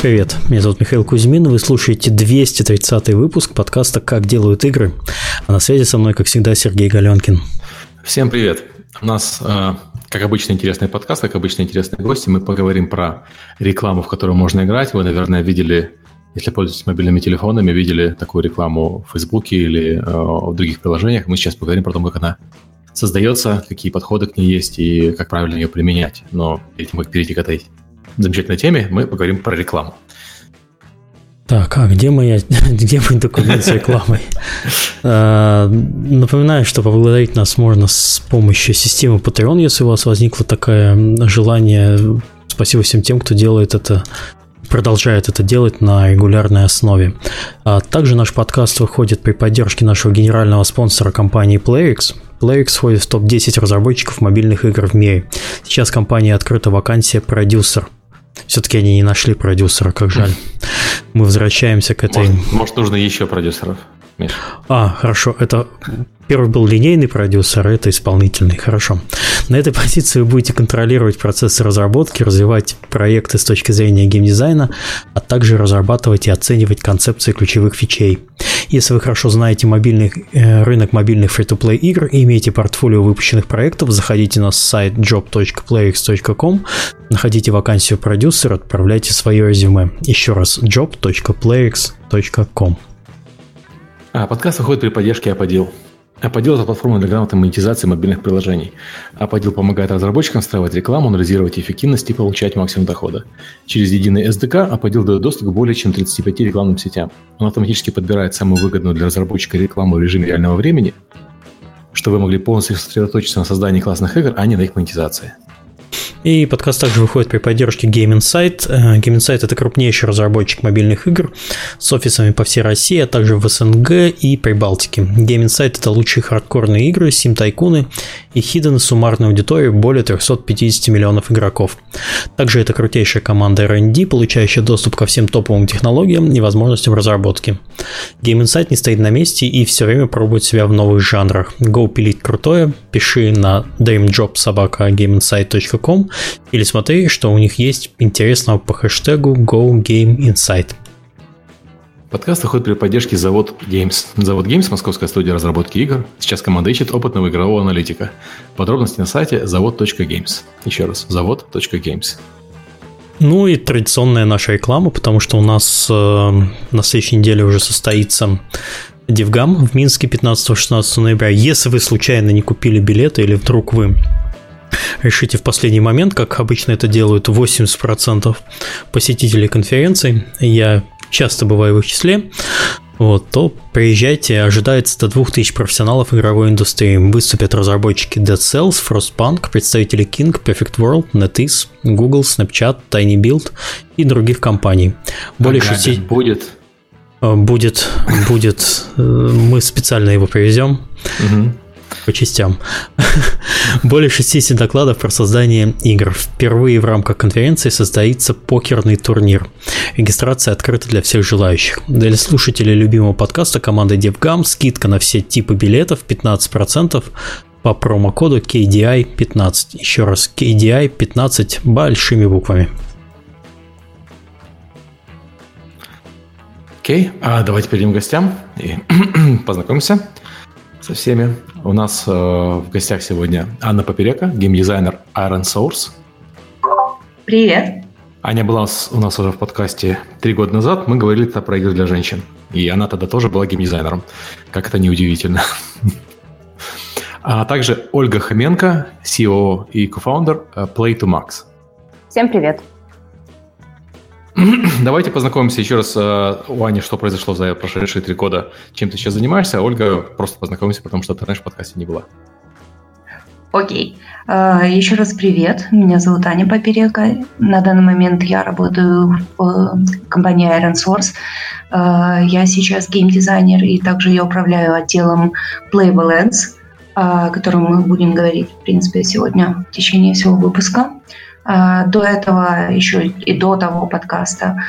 Привет, меня зовут Михаил Кузьмин, вы слушаете 230 выпуск подкаста «Как делают игры», а на связи со мной, как всегда, Сергей Галенкин. Всем привет! У нас, э, как обычно, интересный подкаст, как обычно, интересные гости. Мы поговорим про рекламу, в которую можно играть. Вы, наверное, видели, если пользуетесь мобильными телефонами, видели такую рекламу в Фейсбуке или э, в других приложениях. Мы сейчас поговорим про то, как она создается, какие подходы к ней есть и как правильно ее применять. Но перед тем, как перейти к этой замечательной теме, мы поговорим про рекламу. Так, а где моя, где мой документ с рекламой? А, напоминаю, что поблагодарить нас можно с помощью системы Patreon, если у вас возникло такое желание. Спасибо всем тем, кто делает это продолжает это делать на регулярной основе. А также наш подкаст выходит при поддержке нашего генерального спонсора компании PlayX. PlayX входит в топ-10 разработчиков мобильных игр в мире. Сейчас в компании открыта вакансия продюсер – все-таки они не нашли продюсера, как жаль. Мы возвращаемся к этой... Может, может нужно еще продюсеров? Миш. А, хорошо. Это первый был линейный продюсер, а это исполнительный. Хорошо. На этой позиции вы будете контролировать процессы разработки, развивать проекты с точки зрения геймдизайна, а также разрабатывать и оценивать концепции ключевых фичей. Если вы хорошо знаете мобильный, э, рынок мобильных free-to-play игр и имеете портфолио выпущенных проектов, заходите на сайт job.playx.com, находите вакансию продюсера, отправляйте свое резюме. Еще раз, job.playx.com. А, подкаст выходит при поддержке Аподил. Аподил – это платформа для грамотной монетизации мобильных приложений. Аподил помогает разработчикам встраивать рекламу, анализировать эффективность и получать максимум дохода. Через единый SDK Аподил дает доступ к более чем 35 рекламным сетям. Он автоматически подбирает самую выгодную для разработчика рекламу в режиме реального времени, чтобы вы могли полностью сосредоточиться на создании классных игр, а не на их монетизации. И подкаст также выходит при поддержке Game Insight. Э, Game Insight – это крупнейший разработчик мобильных игр с офисами по всей России, а также в СНГ и Прибалтике. Game Insight – это лучшие хардкорные игры, сим-тайкуны и хидden суммарной аудитории более 350 миллионов игроков. Также это крутейшая команда R&D, получающая доступ ко всем топовым технологиям и возможностям разработки. Game Insight не стоит на месте и все время пробует себя в новых жанрах. Go пилить крутое, пиши на dreamjobsobaka.gameinsight.com или смотри, что у них есть интересного по хэштегу GoGameInsight. Подкаст выходит при поддержке Завод Games. Завод Games – московская студия разработки игр. Сейчас команда ищет опытного игрового аналитика. Подробности на сайте завод.games. Еще раз, завод.games. Ну и традиционная наша реклама, потому что у нас э, на следующей неделе уже состоится Дивгам в Минске 15-16 ноября. Если вы случайно не купили билеты или вдруг вы решите в последний момент, как обычно это делают 80% посетителей конференции, я часто бываю в их числе, вот, то приезжайте, ожидается до 2000 профессионалов игровой индустрии. Выступят разработчики Dead Cells, Frostpunk, представители King, Perfect World, NetEase, Google, Snapchat, Tiny Build и других компаний. Более ага, 6... Будет. Э, будет, будет. Э, мы специально его привезем. Угу по частям. Более 60 докладов про создание игр. Впервые в рамках конференции состоится покерный турнир. Регистрация открыта для всех желающих. Для слушателей любимого подкаста команды DevGam скидка на все типы билетов 15% по промокоду KDI 15. Еще раз, KDI 15 большими буквами. Окей, okay. а давайте перейдем к гостям и познакомимся со всеми. У нас э, в гостях сегодня Анна Поперека, геймдизайнер Iron Source. Привет. Аня была у нас уже в подкасте три года назад. Мы говорили тогда про игры для женщин. И она тогда тоже была геймдизайнером. Как это неудивительно. А также Ольга Хоменко, CEO и кофаундер э, Play to Max. Всем привет. Давайте познакомимся еще раз э, у Ани, что произошло за прошедшие три года, чем ты сейчас занимаешься. А Ольга, просто познакомимся, потому что ты раньше в подкасте не была. Окей. Uh, еще раз привет. Меня зовут Аня Поперека. На данный момент я работаю в компании Iron Source. Я сейчас геймдизайнер и также я управляю отделом Playable Ends, о котором мы будем говорить, в принципе, сегодня в течение всего выпуска. До этого, еще и до того подкаста,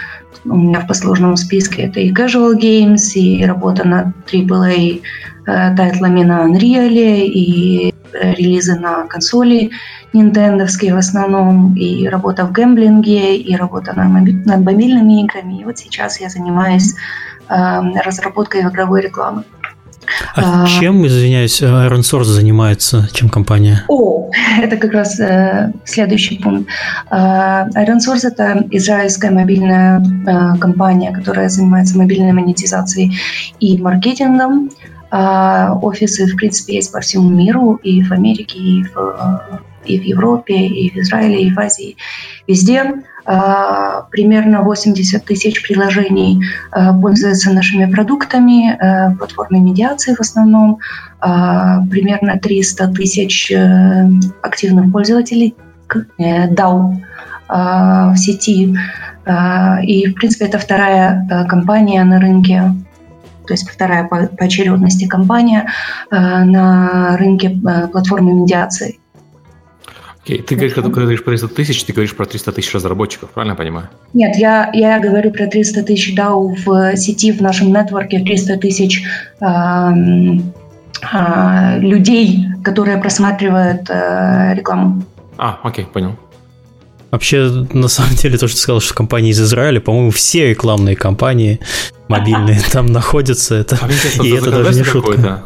у меня в послужном списке это и Casual Games, и работа над AAA э, тайтлами на Unreal, и релизы на консоли нинтендовские в основном, и работа в гэмблинге, и работа над мобильными играми. И вот сейчас я занимаюсь разработкой игровой рекламы. А, а чем, извиняюсь, Iron Source занимается, чем компания? О, это как раз э, следующий пункт. Э, Iron Source это израильская мобильная э, компания, которая занимается мобильной монетизацией и маркетингом. Э, офисы, в принципе, есть по всему миру, и в Америке, и в, э, и в Европе, и в Израиле, и в Азии, везде. А, примерно 80 тысяч приложений а, пользуются нашими продуктами, а, платформой медиации в основном, примерно 300 тысяч э, активных пользователей э, DAO в сети. И, в принципе, это вторая э, компания на рынке то есть вторая по очередности компания на рынке платформы медиации. Окей, ты говоришь, когда, когда говоришь про 300 тысяч, ты говоришь про 300 тысяч разработчиков, правильно я понимаю? Нет, я, я говорю про 300 тысяч DAO в сети, в нашем нетворке, 300 тысяч э, э, людей, которые просматривают э, рекламу. А, окей, понял. Вообще, на самом деле, то, что ты сказал, что компании из Израиля, по-моему, все рекламные компании мобильные там находятся. Это, а и это даже не шутка.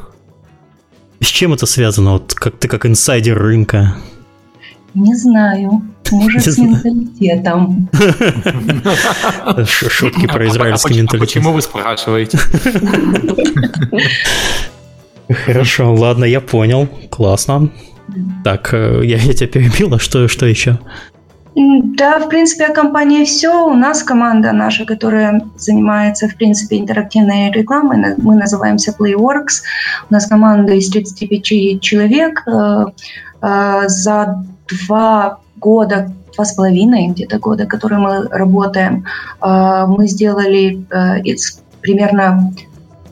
С чем это связано? Вот как ты как инсайдер рынка не знаю. Может, с менталитетом. Шутки про израильский а менталитет. Почему вы спрашиваете? Хорошо, ладно, я понял. Классно. Так, э, я, я тебя перебил, а что, что еще? Да, в принципе, компания все. У нас команда наша, которая занимается, в принципе, интерактивной рекламой. Мы называемся Playworks. У нас команда из 35 человек. Э, э, за два года, два с половиной где-то года, которые мы работаем, а, мы сделали э, примерно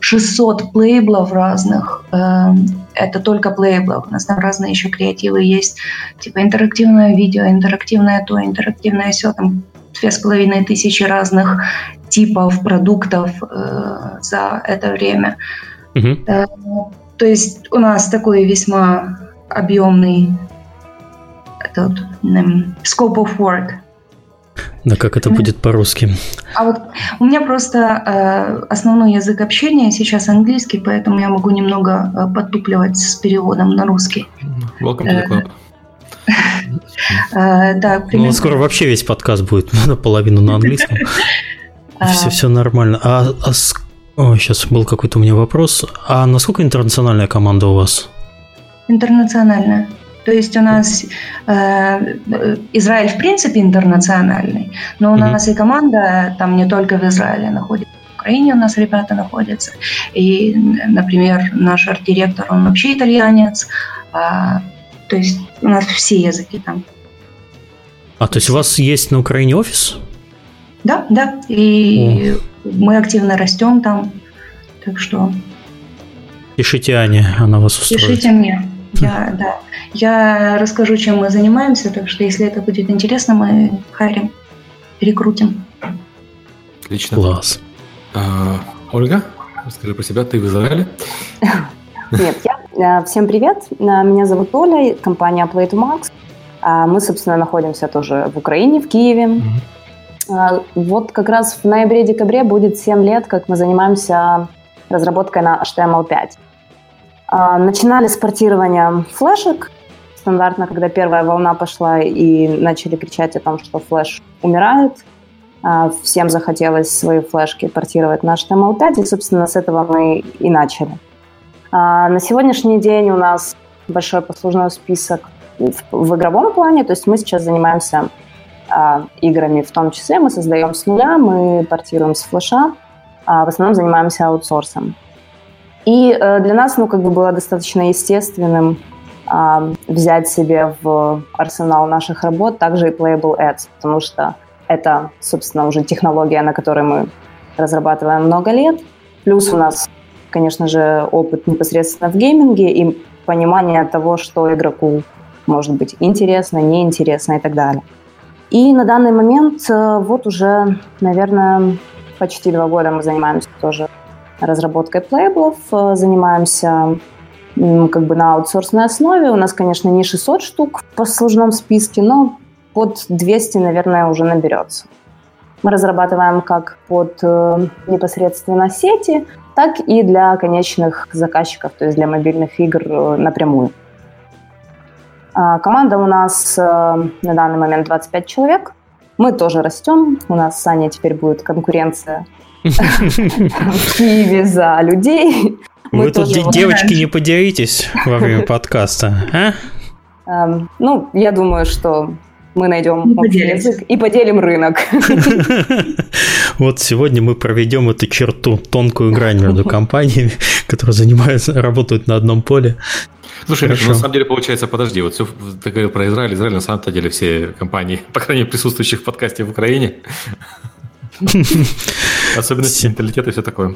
600 плейблов разных. Э, это только плейблов. У нас там разные еще креативы есть. Типа интерактивное видео, интерактивное то, интерактивное все. Там две с половиной тысячи разных типов продуктов э, за это время. Э, то есть у нас такой весьма объемный этот um, scope of work. Да, как это будет по-русски? А вот у меня просто э, основной язык общения сейчас английский, поэтому я могу немного э, подтупливать с переводом на русский. Welcome to the club. Э, да, примерно... Ну, скоро вообще весь подкаст будет наполовину на английском. Все, все нормально. А, а О, сейчас был какой-то у меня вопрос. А насколько интернациональная команда у вас? Интернациональная. То есть у нас э, Израиль в принципе интернациональный, но у mm-hmm. нас и команда там не только в Израиле находится. В Украине у нас ребята находятся. И, например, наш арт-директор, он вообще итальянец. А, то есть у нас все языки там. А, то есть у вас есть на Украине офис? Да, да. И О. мы активно растем там. Так что... Пишите Ане, она вас устроит. Пишите мне. Я, да. Я расскажу, чем мы занимаемся, так что если это будет интересно, мы хайрим, рекрутим. Отлично. Класс. А, Ольга, расскажи про себя, ты в Израиле? Нет, я. Э, всем привет. Э, меня зовут Оля, компания Play to Max. А, мы, собственно, находимся тоже в Украине, в Киеве. Mm-hmm. Вот как раз в ноябре-декабре будет 7 лет, как мы занимаемся разработкой на HTML5. А, начинали с портирования флешек. Стандартно, когда первая волна пошла и начали кричать о том, что флеш умирает, а, всем захотелось свои флешки портировать на HTML5, и, собственно, с этого мы и начали. А, на сегодняшний день у нас большой послужной список в, игровом плане, то есть мы сейчас занимаемся играми в том числе, мы создаем с нуля, мы портируем с флеша, в основном занимаемся аутсорсом. И э, для нас, ну, как бы было достаточно естественным э, взять себе в арсенал наших работ также и Playable Ads, потому что это, собственно, уже технология, на которой мы разрабатываем много лет. Плюс у нас, конечно же, опыт непосредственно в гейминге и понимание того, что игроку может быть интересно, неинтересно и так далее. И на данный момент э, вот уже, наверное, почти два года мы занимаемся тоже разработкой плейблов, э, занимаемся как бы на аутсорсной основе. У нас, конечно, не 600 штук в послужном списке, но под 200, наверное, уже наберется. Мы разрабатываем как под э, непосредственно сети, так и для конечных заказчиков, то есть для мобильных игр э, напрямую. А, команда у нас на данный момент 25 человек. Мы тоже растем. У нас с Саней теперь будет конкуренция в Киеве за людей. Вы тут, девочки, не поделитесь во время подкаста, а? Эм, ну, я думаю, что мы найдем общий язык и поделим рынок. Вот сегодня мы проведем эту черту, тонкую грань между компаниями, которые занимаются, работают на одном поле. Слушай, Хорошо. на самом деле получается, подожди, вот все, ты говорил про Израиль, Израиль на самом деле все компании, по крайней мере, присутствующих в подкасте в Украине. Особенности менталитета и все такое.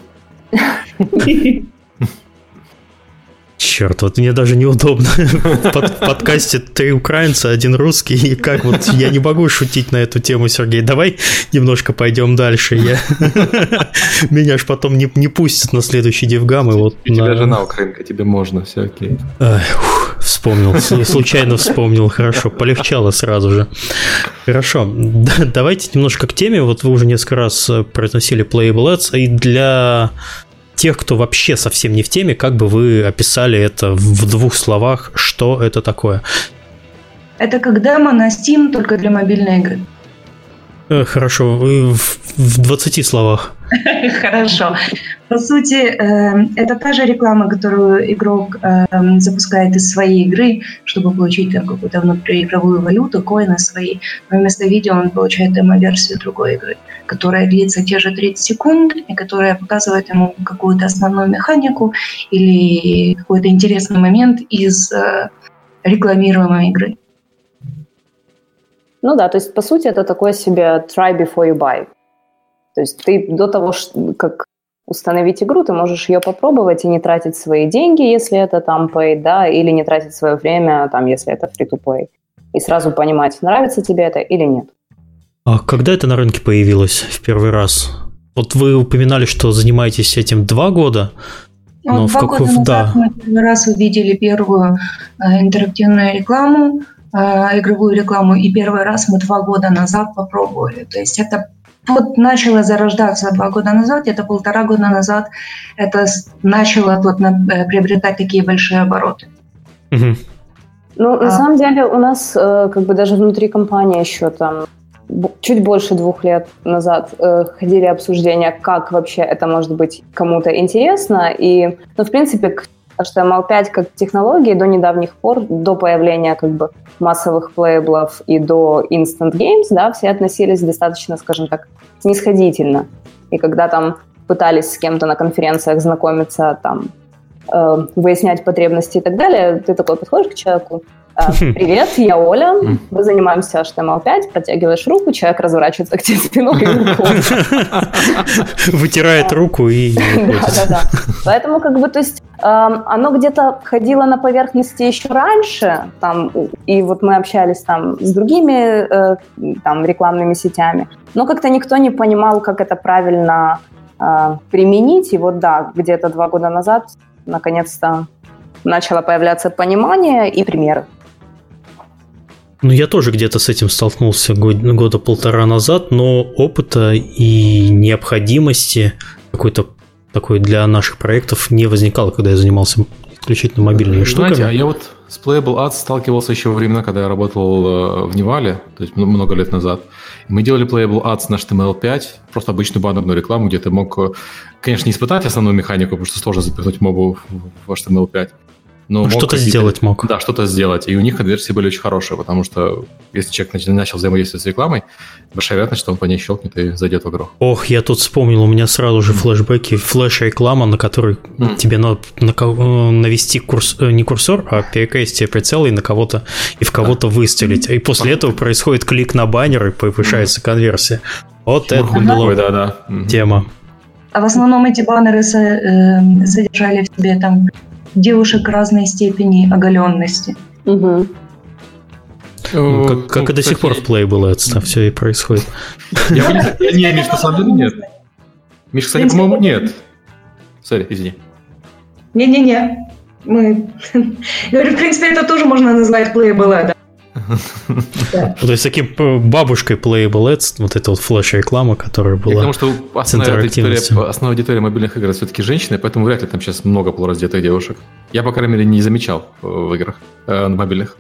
Черт, вот мне даже неудобно. В подкасте три украинца, один русский, и как вот я не могу шутить на эту тему, Сергей. Давай немножко пойдем дальше. Я... Меня ж потом не, не пустят на следующий девгам. И вот У тебя жена украинка, тебе можно, все окей. Ай, ух, вспомнил, случайно вспомнил, хорошо, полегчало сразу же. Хорошо, давайте немножко к теме. Вот вы уже несколько раз произносили Playable Ads, и для тех, кто вообще совсем не в теме, как бы вы описали это в двух словах, что это такое? Это как демо на Steam, только для мобильной игры. Э, хорошо, вы в, в 20 словах. Хорошо. По сути, э, это та же реклама, которую игрок э, запускает из своей игры, чтобы получить там какую-то внутриигровую валюту, коины свои. Но вместо видео он получает демо-версию другой игры, которая длится те же 30 секунд и которая показывает ему какую-то основную механику или какой-то интересный момент из рекламируемой игры. Ну да, то есть, по сути, это такое себе try before you buy. То есть ты до того, как установить игру, ты можешь ее попробовать и не тратить свои деньги, если это там pay, да, или не тратить свое время, там, если это free-to-play. И сразу понимать, нравится тебе это или нет. А когда это на рынке появилось в первый раз? Вот вы упоминали, что занимаетесь этим два года. Ну, но два в какой... года назад да. мы первый раз увидели первую э, интерактивную рекламу, игровую рекламу, и первый раз мы два года назад попробовали. То есть это вот начало зарождаться два года назад, где-то полтора года назад это начало вот э, приобретать такие большие обороты. Угу. Ну, а. на самом деле у нас э, как бы даже внутри компании еще там чуть больше двух лет назад э, ходили обсуждения, как вообще это может быть кому-то интересно. И, ну, в принципе, к HTML5 как технологии до недавних пор, до появления как бы массовых плейблов и до instant games, да, все относились достаточно, скажем так, снисходительно. И когда там пытались с кем-то на конференциях знакомиться, там, э, выяснять потребности и так далее, ты такой подходишь к человеку, Привет, я Оля. Мы занимаемся HTML5. Протягиваешь руку, человек разворачивается к тебе спиной и Вытирает руку и... Да-да-да. Поэтому, как бы, то есть, оно где-то ходило на поверхности еще раньше, там, и вот мы общались там с другими э, там, рекламными сетями, но как-то никто не понимал, как это правильно э, применить. И вот, да, где-то два года назад наконец-то начало появляться понимание и примеры. Ну, я тоже где-то с этим столкнулся год, года полтора назад, но опыта и необходимости какой-то такой для наших проектов не возникало, когда я занимался исключительно мобильными Знаете, штуками. Знаете, а я вот с Playable Ads сталкивался еще во времена, когда я работал э, в Невале, то есть много лет назад. Мы делали Playable Ads на HTML5, просто обычную баннерную рекламу, где ты мог, э, конечно, не испытать основную механику, потому что сложно запихнуть мобу в HTML5, но ну, что-то сделать мог. Да, что-то сделать. И у них конверсии были очень хорошие, потому что если человек начал взаимодействовать с рекламой, большая вероятность, что он по ней щелкнет и зайдет в игру. Ох, я тут вспомнил, у меня сразу же флешбеки, флеш-реклама, на которой mm. тебе надо на, на, навести курс, э, не курсор, а перекрестие прицела и на кого-то, и в кого-то да. выстрелить. И после этого происходит клик на баннер и повышается mm. конверсия. Вот это была да, да. тема. А в основном эти баннеры э, содержали в себе там девушек разной степени оголенности. Угу. Ну, как, как ну, и до сих пор в Playable Ads все и происходит. Я, не, Миш, на самом деле нет. Миш, кстати, по-моему, нет. Сори, извини. Не-не-не. мы... Говорю, в принципе, это тоже можно назвать Playable То есть таким э, бабушкой Playable Ads, вот эта вот флеш-реклама, которая была Потому что основная аудитория, основная аудитория мобильных игр все-таки женщины, поэтому вряд ли там сейчас много полураздетых девушек. Я, по крайней мере, не замечал э, в играх э, мобильных.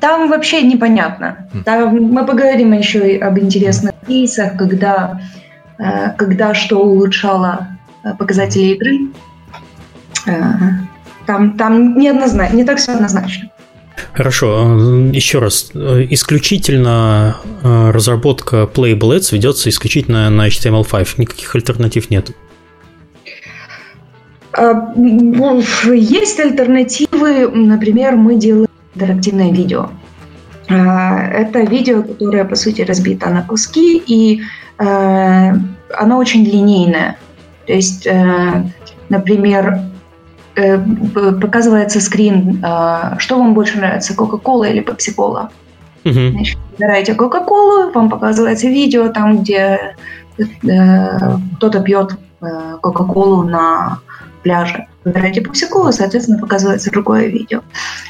Там вообще непонятно. Хм. Там мы поговорим еще и об интересных кейсах, когда, э, когда что улучшало показатели игры. Там, там неоднозначно, не так все однозначно. Хорошо, еще раз. Исключительно э, разработка Playable Ads ведется исключительно на HTML5. Никаких альтернатив нет. А, есть альтернативы. Например, мы делаем интерактивное видео. А, это видео, которое, по сути, разбито на куски, и э, оно очень линейное. То есть, э, например, показывается скрин, а, что вам больше нравится, Кока-Кола или Пепси-Кола. Угу. Значит, выбираете Кока-Колу, вам показывается видео там, где э, кто-то пьет э, Кока-Колу на пляже. Выбираете Пепси-Колу, соответственно, показывается другое видео.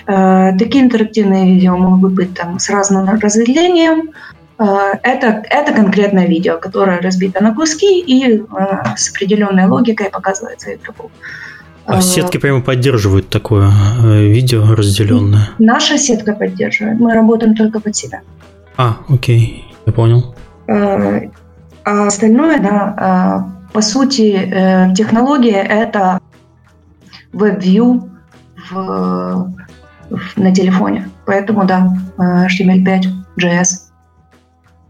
Э, такие интерактивные видео могут быть там с разным разделением. Э, это, это конкретное видео, которое разбито на куски и э, с определенной логикой показывается игроку. А сетки прямо поддерживают такое э, видео разделенное? Наша сетка поддерживает. Мы работаем только под себя. А, окей, я понял. А, а остальное, да, по сути, э, технология это WebView в, в, на телефоне. Поэтому, да, HTML5, JS.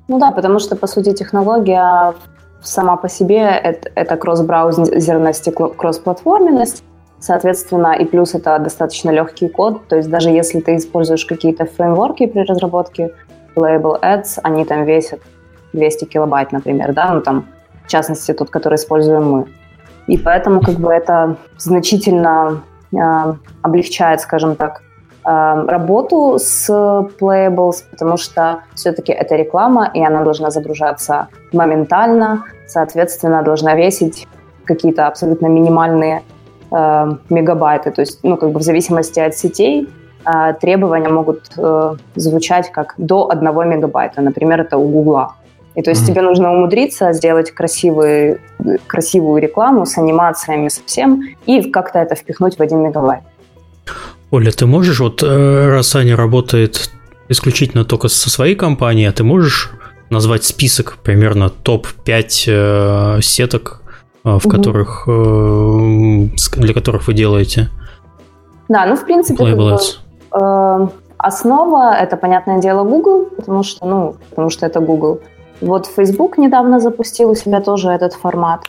Ну да, потому что, по сути, технология сама по себе это, это кросс-браузерность и кросс-платформенность. Соответственно, и плюс это достаточно легкий код, то есть даже если ты используешь какие-то фреймворки при разработке Label Ads, они там весят 200 килобайт, например, да, ну там, в частности, тот, который используем мы. И поэтому как бы это значительно э, облегчает, скажем так, э, работу с Playables, потому что все-таки это реклама, и она должна загружаться моментально, соответственно, должна весить какие-то абсолютно минимальные э, мегабайты. То есть, ну, как бы в зависимости от сетей э, требования могут э, звучать как до 1 мегабайта. Например, это у Гугла. И то есть mm-hmm. тебе нужно умудриться сделать красивый, красивую рекламу с анимациями, со всем, и как-то это впихнуть в 1 мегабайт. Оля, ты можешь, вот э, раз Аня работает исключительно только со своей компанией, а ты можешь назвать список примерно топ-5 э, сеток, в угу. которых, э, для которых вы делаете? Да, ну, в принципе, как бы, э, основа – это, понятное дело, Google, потому что, ну, потому что это Google. Вот Facebook недавно запустил у себя тоже этот формат.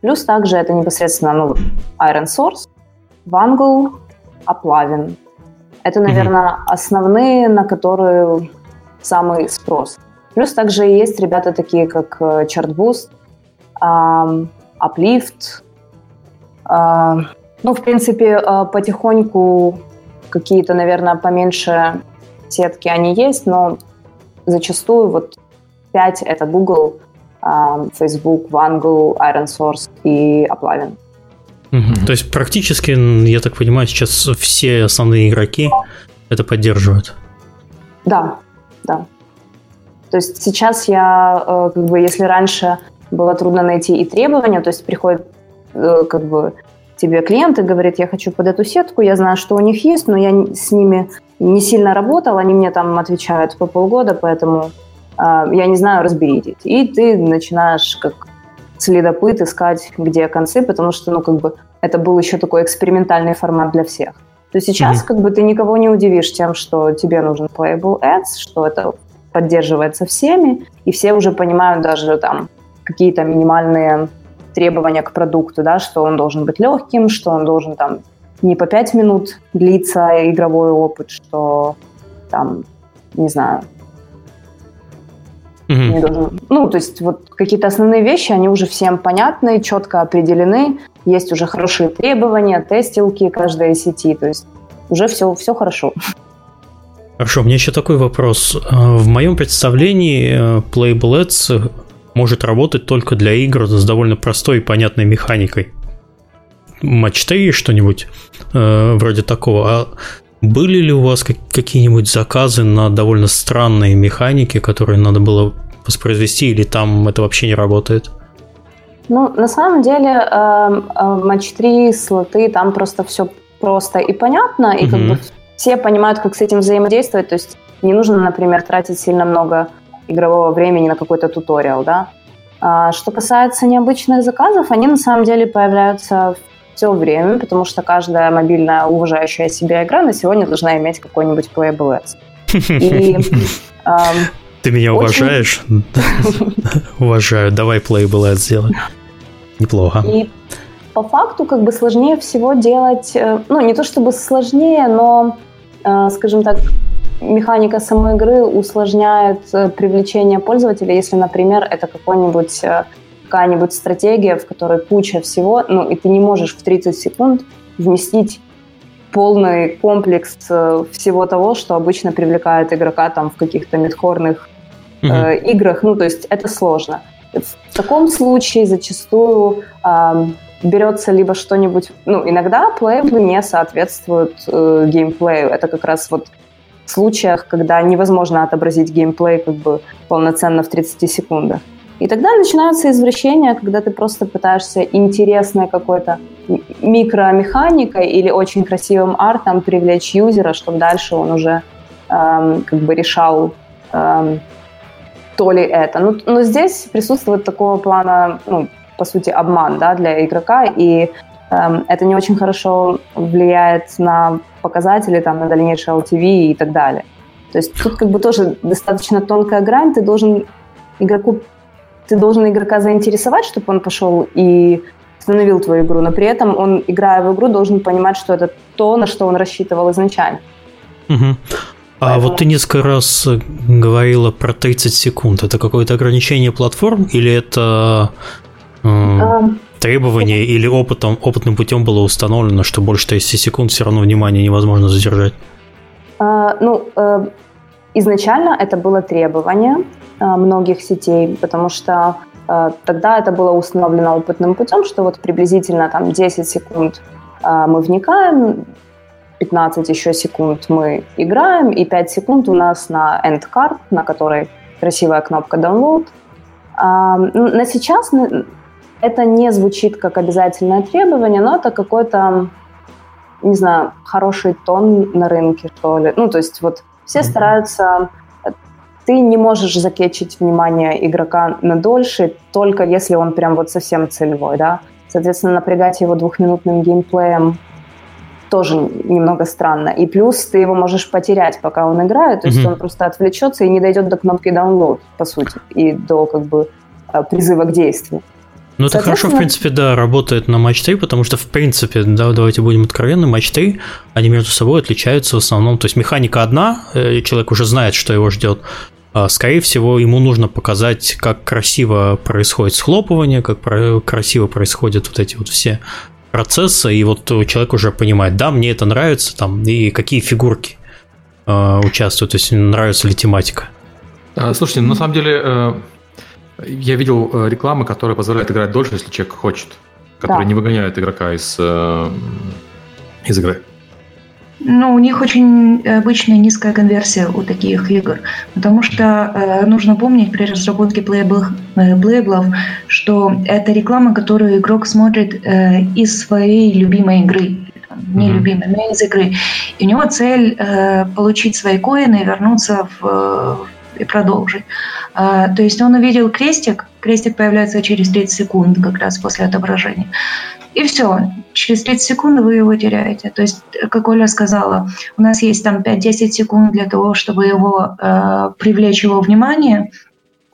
Плюс также это непосредственно ну, Iron Source, Wangle, Aplavin. Это, наверное, mm основные, на которые самый спрос. Плюс также есть ребята такие, как Chartboost, Uplift. А, ну, в принципе, а, потихоньку какие-то, наверное, поменьше сетки они есть, но зачастую вот 5 — это Google, а, Facebook, Wangle, Iron Source и Aplavin. Угу. То есть практически, я так понимаю, сейчас все основные игроки это поддерживают? Да, да. То есть сейчас я, э, как бы, если раньше было трудно найти и требования, то есть приходит э, как бы тебе клиент и говорит, я хочу под эту сетку, я знаю, что у них есть, но я с ними не сильно работал, они мне там отвечают по полгода, поэтому э, я не знаю, разберитесь. И ты начинаешь как следопыт искать, где концы, потому что, ну, как бы, это был еще такой экспериментальный формат для всех. То сейчас, mm-hmm. как бы, ты никого не удивишь тем, что тебе нужен playable ads, что это поддерживается всеми, и все уже понимают даже там какие-то минимальные требования к продукту, да, что он должен быть легким, что он должен там не по пять минут длиться игровой опыт, что там, не знаю, mm-hmm. не должен... Ну, то есть вот какие-то основные вещи, они уже всем понятны, четко определены, есть уже хорошие требования, тестилки каждой сети, то есть уже все, все хорошо. Хорошо, у меня еще такой вопрос. В моем представлении э, Playable Ads может работать только для игр с довольно простой и понятной механикой. матч 3 что-нибудь э, вроде такого. А были ли у вас какие-нибудь заказы на довольно странные механики, которые надо было воспроизвести, или там это вообще не работает? Ну, на самом деле, э, э, матч 3, слоты, там просто все просто и понятно, и угу. как бы все понимают, как с этим взаимодействовать, то есть не нужно, например, тратить сильно много игрового времени на какой-то туториал, да. А что касается необычных заказов, они на самом деле появляются все время, потому что каждая мобильная уважающая себя игра на сегодня должна иметь какой-нибудь playable И, Ты меня уважаешь? Уважаю. Давай playable сделай. Неплохо. И по факту как бы сложнее всего делать, э, ну не то чтобы сложнее, но, э, скажем так, механика самой игры усложняет э, привлечение пользователя, если, например, это какой-нибудь э, какая-нибудь стратегия, в которой куча всего, ну, и ты не можешь в 30 секунд вместить полный комплекс э, всего того, что обычно привлекает игрока там в каких-то мидхорных mm-hmm. э, играх. Ну, то есть это сложно. В таком случае зачастую э, берется либо что-нибудь... Ну, иногда плейблы не соответствуют э, геймплею. Это как раз вот случаях, когда невозможно отобразить геймплей как бы полноценно в 30 секундах. И тогда начинаются извращения, когда ты просто пытаешься интересной какой-то микромеханикой или очень красивым артом привлечь юзера, чтобы дальше он уже эм, как бы решал эм, то ли это. Ну, но здесь присутствует такого плана, ну, по сути, обман да, для игрока, и это не очень хорошо влияет на показатели, там, на дальнейшее LTV и так далее. То есть тут как бы тоже достаточно тонкая грань, ты должен игроку, ты должен игрока заинтересовать, чтобы он пошел и остановил твою игру, но при этом он, играя в игру, должен понимать, что это то, на что он рассчитывал изначально. Угу. А Поэтому... вот ты несколько раз говорила про 30 секунд. Это какое-то ограничение платформ или это э, а, требование или опытом, опытным путем было установлено, что больше 30 секунд все равно внимание невозможно задержать? А, ну, э, изначально это было требование э, многих сетей, потому что э, тогда это было установлено опытным путем, что вот приблизительно там 10 секунд мы вникаем, 15 еще секунд мы играем, и 5 секунд у нас на end card, на которой красивая кнопка download. А, на сейчас это не звучит как обязательное требование, но это какой-то, не знаю, хороший тон на рынке, что ли. Ну, то есть вот все стараются... Ты не можешь закечить внимание игрока на дольше, только если он прям вот совсем целевой, да. Соответственно, напрягать его двухминутным геймплеем тоже немного странно. И плюс ты его можешь потерять, пока он играет, то есть mm-hmm. он просто отвлечется и не дойдет до кнопки download, по сути, и до как бы э, призыва к действию. Ну, это хорошо, в принципе, да, работает на матч 3, потому что, в принципе, да, давайте будем откровенны, матч 3, они между собой отличаются в основном. То есть механика одна, э, человек уже знает, что его ждет. А, скорее всего, ему нужно показать, как красиво происходит схлопывание, как красиво происходят вот эти вот все процессы, и вот человек уже понимает, да, мне это нравится, там, и какие фигурки э, участвуют, то есть нравится ли тематика. А, слушайте, на самом деле э, я видел э, рекламы, которые позволяют играть дольше, если человек хочет, которые да. не выгоняют игрока из, э, из игры. Ну, у них очень обычная низкая конверсия у таких игр, потому что э, нужно помнить при разработке плейблов, э, что это реклама, которую игрок смотрит э, из своей любимой игры, не любимой, но из игры. И у него цель э, получить свои коины и вернуться в, и продолжить. А, то есть он увидел крестик, крестик появляется через 30 секунд как раз после отображения. И все, через 30 секунд вы его теряете. То есть, как Оля сказала, у нас есть там 5-10 секунд для того, чтобы его э, привлечь его внимание,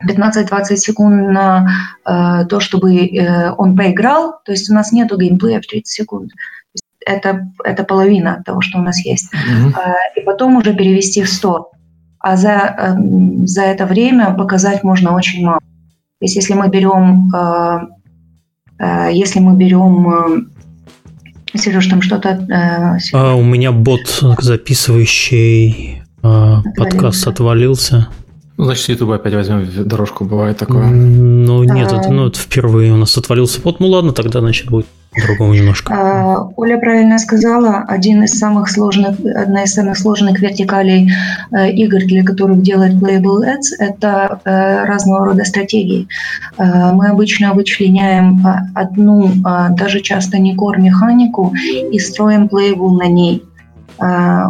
15-20 секунд на э, то, чтобы э, он поиграл. То есть у нас нету геймплея в 30 секунд. Это, это половина того, что у нас есть. Mm-hmm. Э, и потом уже перевести в 100 а за, эм, за это время показать можно очень мало. То есть если мы берем, э, э, если мы берем э, Сереж, там что-то... А, у меня бот, записывающий отвалился. подкаст, отвалился. Ну, значит, YouTube опять возьмем дорожку, бывает такое. Ну, нет, это, ну, это впервые у нас отвалился бот. Ну, ладно, тогда, значит, будет другому немножко. А, Оля правильно сказала, один из самых сложных, одна из самых сложных вертикалей э, игр, для которых делает Playable Ads, это э, разного рода стратегии. Э, мы обычно вычленяем э, одну, э, даже часто не core механику и строим Playable на ней. Э,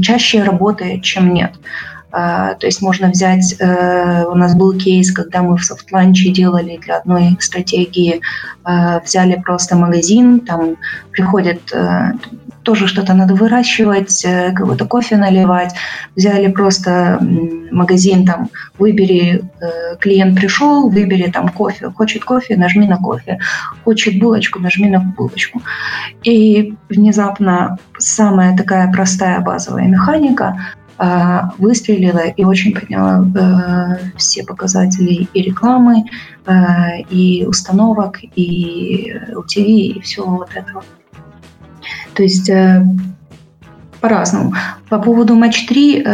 чаще работает, чем нет. А, то есть можно взять, э, у нас был кейс, когда мы в софтланче делали для одной стратегии, э, взяли просто магазин, там приходит э, тоже что-то надо выращивать, какой-то кофе наливать. Взяли просто магазин, там, выбери, клиент пришел, выбери там кофе. Хочет кофе, нажми на кофе. Хочет булочку, нажми на булочку. И внезапно самая такая простая базовая механика а, выстрелила и очень подняла э, все показатели и рекламы, э, и установок, и LTV, и всего вот этого. То есть э, по-разному. По поводу матч 3,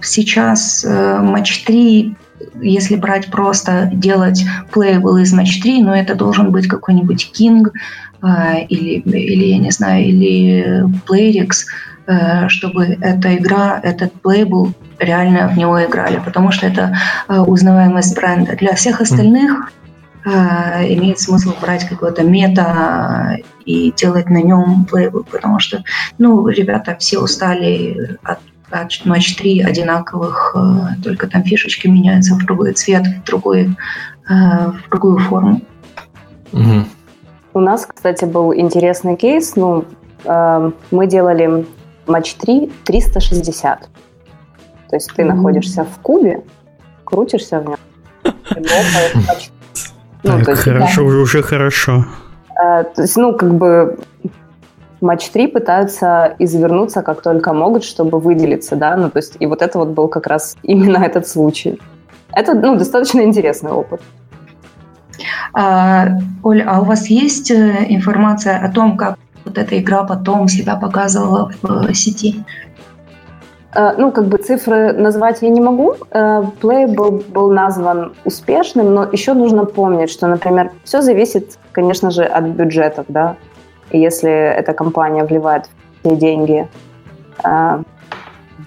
сейчас матч 3 если брать просто делать playable из матч 3, но это должен быть какой-нибудь King или, или я не знаю, или Playrix, Э, чтобы эта игра, этот лейбл реально в него играли, потому что это э, узнаваемость бренда. Для всех остальных э, имеет смысл брать какое-то мета и делать на нем лейбл, потому что, ну, ребята все устали от матч 3 одинаковых, только там фишечки меняются в другой цвет, в, другой, в другую форму. Угу. У нас, кстати, был интересный кейс. Ну, мы делали матч 3 360. То есть ты mm-hmm. находишься в кубе, крутишься в нем, ну, хорошо, уже хорошо. Э, то есть, ну, как бы матч 3 пытаются извернуться как только могут, чтобы выделиться, да, ну, то есть, и вот это вот был как раз именно этот случай. Это, ну, достаточно интересный опыт. А, Оль, а у вас есть э, информация о том, как вот эта игра потом себя показывала в сети? Э, ну, как бы цифры назвать я не могу. Э, Play был, был назван успешным, но еще нужно помнить, что, например, все зависит, конечно же, от бюджетов, да. Если эта компания вливает все деньги э,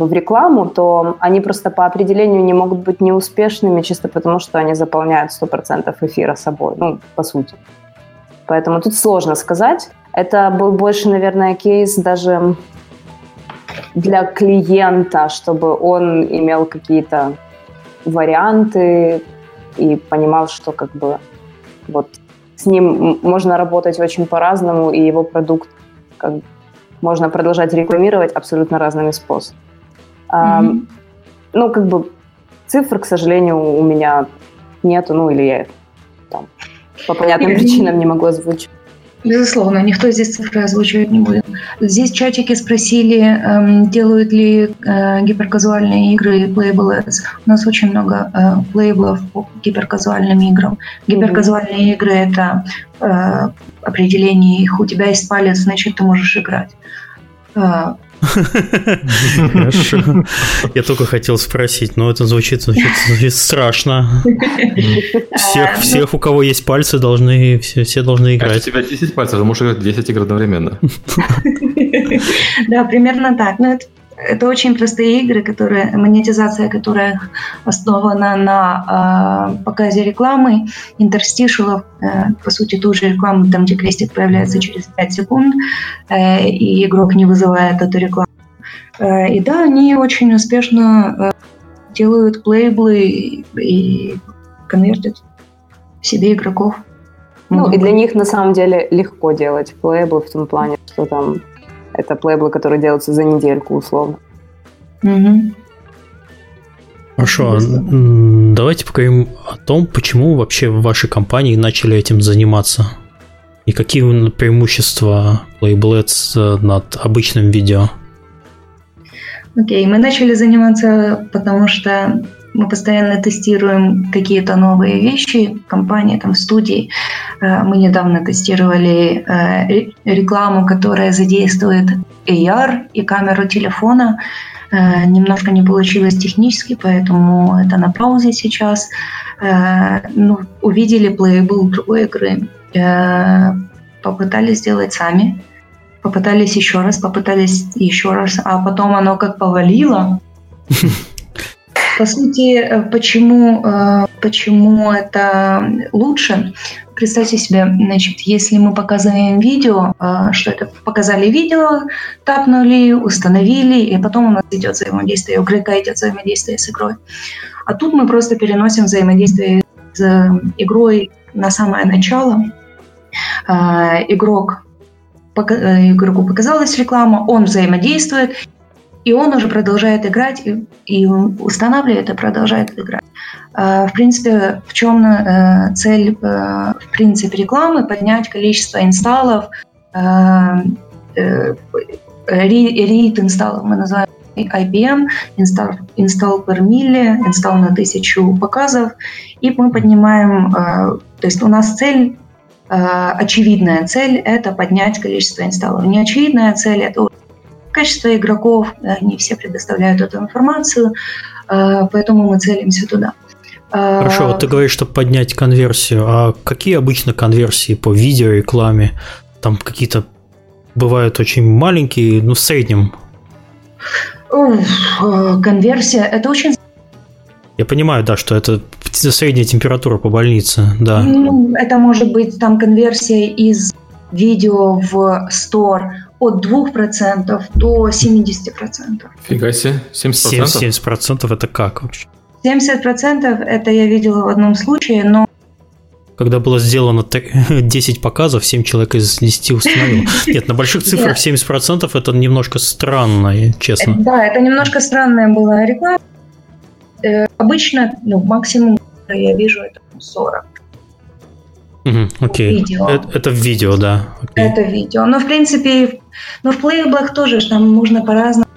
в рекламу, то они просто по определению не могут быть неуспешными чисто потому, что они заполняют 100% эфира собой, ну, по сути. Поэтому тут сложно сказать. Это был больше, наверное, кейс даже для клиента, чтобы он имел какие-то варианты и понимал, что как бы вот с ним можно работать очень по-разному, и его продукт как, можно продолжать рекламировать абсолютно разными способами. Mm-hmm. ну, как бы цифр, к сожалению, у меня нету, ну, или я там по понятным причинам не могу озвучить. Безусловно, никто здесь цифры озвучивать не будет. Здесь чатики спросили, эм, делают ли э, гиперказуальные игры Playable Ads. У нас очень много э, плейблов по гиперказуальным играм. Гиперказуальные mm-hmm. игры — это э, определение их. У тебя есть палец, значит, ты можешь играть. Хорошо. Я только хотел спросить, но это звучит, звучит, звучит страшно. Всех, всех, у кого есть пальцы, должны, все, все должны играть. у тебя 10 пальцев, ты можешь играть 10 игр одновременно. Да, примерно так. Но это это очень простые игры, которые, монетизация которых основана на э, показе рекламы, интерстишелов, э, по сути, ту же рекламу, там, где крестик появляется через 5 секунд, э, и игрок не вызывает эту рекламу. Э, и да, они очень успешно э, делают плейблы и, и конвертят себе игроков. Ну, и для них на самом деле легко делать плейблы в том плане, что там это плейблы, которые делаются за недельку условно. Угу. Хорошо, давайте поговорим о том, почему вообще в вашей компании начали этим заниматься. И какие преимущества Playblades э, над обычным видео? Окей, okay, мы начали заниматься, потому что мы постоянно тестируем какие-то новые вещи, компании, там, студии. Э, мы недавно тестировали э, рекламу, которая задействует AR и камеру телефона. Э, немножко не получилось технически, поэтому это на паузе сейчас. Ну, увидели плейбл другой игры. попытались сделать сами, попытались еще раз, попытались еще раз, а потом оно как повалило. По сути, э, почему, э, почему это лучше? Представьте себе, значит, если мы показываем видео, э, что это показали видео, тапнули, установили, и потом у нас идет взаимодействие, у игрока идет взаимодействие с игрой. А тут мы просто переносим взаимодействие с игрой на самое начало. Игрок игроку показалась реклама, он взаимодействует, и он уже продолжает играть и, и устанавливает и продолжает играть. А, в принципе, в чем э, цель э, в принципе рекламы? Поднять количество инсталлов, рейд э, инсталлов мы называем IBM, инсталл, инсталл per милле, инсталл на тысячу показов, и мы поднимаем, то есть у нас цель очевидная цель – это поднять количество инсталлов. Неочевидная цель – это Качество игроков, не все предоставляют эту информацию, э, поэтому мы целимся туда. Э, Хорошо, вот ты говоришь, чтобы поднять конверсию. А какие обычно конверсии по видеорекламе? Там какие-то бывают очень маленькие, ну, в среднем. Э, конверсия – это очень я понимаю, да, что это средняя температура по больнице, да. Ну, это может быть там конверсия из видео в store от 2% до 70%. Фига себе, 70%? 70% это как вообще? 70% это я видела в одном случае, но когда было сделано 10 показов, 7 человек из 10 установило. Нет, на больших цифрах 70% это немножко странно, честно. Да, это немножко странная была реклама. Э, обычно, ну, максимум, я вижу, это 40. Угу, окей. Видео. Это, это в видео, да. Окей. Это видео. Но в принципе, но в плейблах тоже там можно по-разному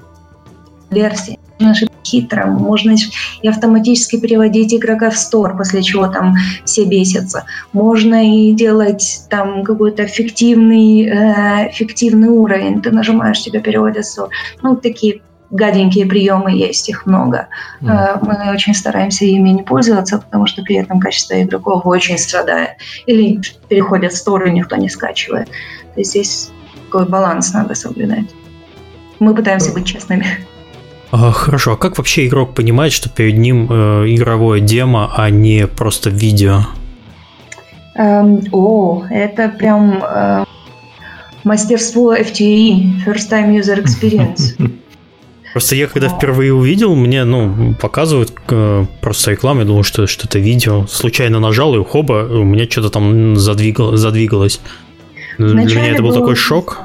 версии. Можно хитро, можно и автоматически переводить игрока в стор, после чего там все бесятся. Можно и делать там какой-то фиктивный, э, фиктивный уровень. Ты нажимаешь, тебя переводят в стор. Ну, такие гаденькие приемы есть, их много. Mm. Мы очень стараемся ими не пользоваться, потому что при этом качество игроков очень страдает. Или переходят в сторону, никто не скачивает. То есть здесь такой баланс надо соблюдать. Мы пытаемся быть честными. А, хорошо, а как вообще игрок понимает, что перед ним э, игровое демо, а не просто видео? Эм, о, это прям э, мастерство FTE, First Time User Experience. Просто я когда впервые увидел, мне, ну, показывают э, просто рекламу, я думал, что, что это видео. Случайно нажал, и хоба, у меня что-то там задвигало, задвигалось. Вначале Для меня это был было... такой шок.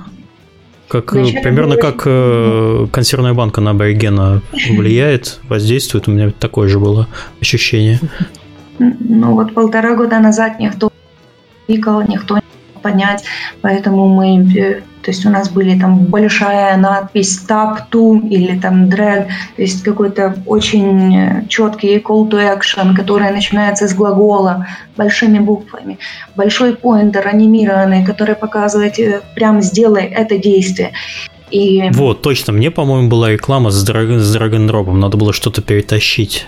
Как, э, примерно было... как э, консервная банка на аборигена влияет, воздействует. У меня такое же было ощущение. Ну вот полтора года назад никто не никто не понять, поэтому мы э, то есть у нас были там большая надпись tap to или там drag, то есть какой-то очень четкий call to action, который начинается с глагола большими буквами. Большой поинтер анимированный, который показывает э, прям сделай это действие. И... Вот, точно. Мне, по-моему, была реклама с, драг... с драгондропом. Надо было что-то перетащить.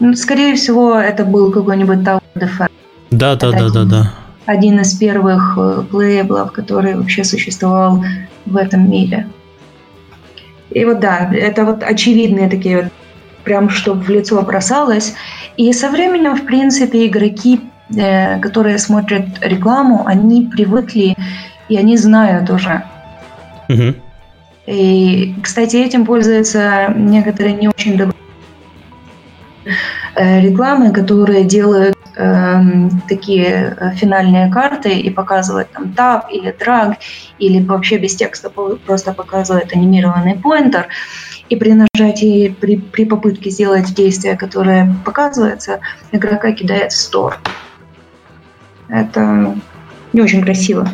Ну, скорее всего, это был какой-нибудь Tower Defense. Да, да, да, да, да один из первых э, плейблов, который вообще существовал в этом мире. И вот да, это вот очевидные такие вот, прям чтобы в лицо бросалось. И со временем, в принципе, игроки, э, которые смотрят рекламу, они привыкли и они знают уже. Угу. И, кстати, этим пользуются некоторые не очень добрые э, рекламы, которые делают Эм, такие э, финальные карты и показывает там тап или драг, или вообще без текста просто показывает анимированный поинтер. И при нажатии, при, при попытке сделать действие, которое показывается, игрока кидает в стор. Это не очень красиво.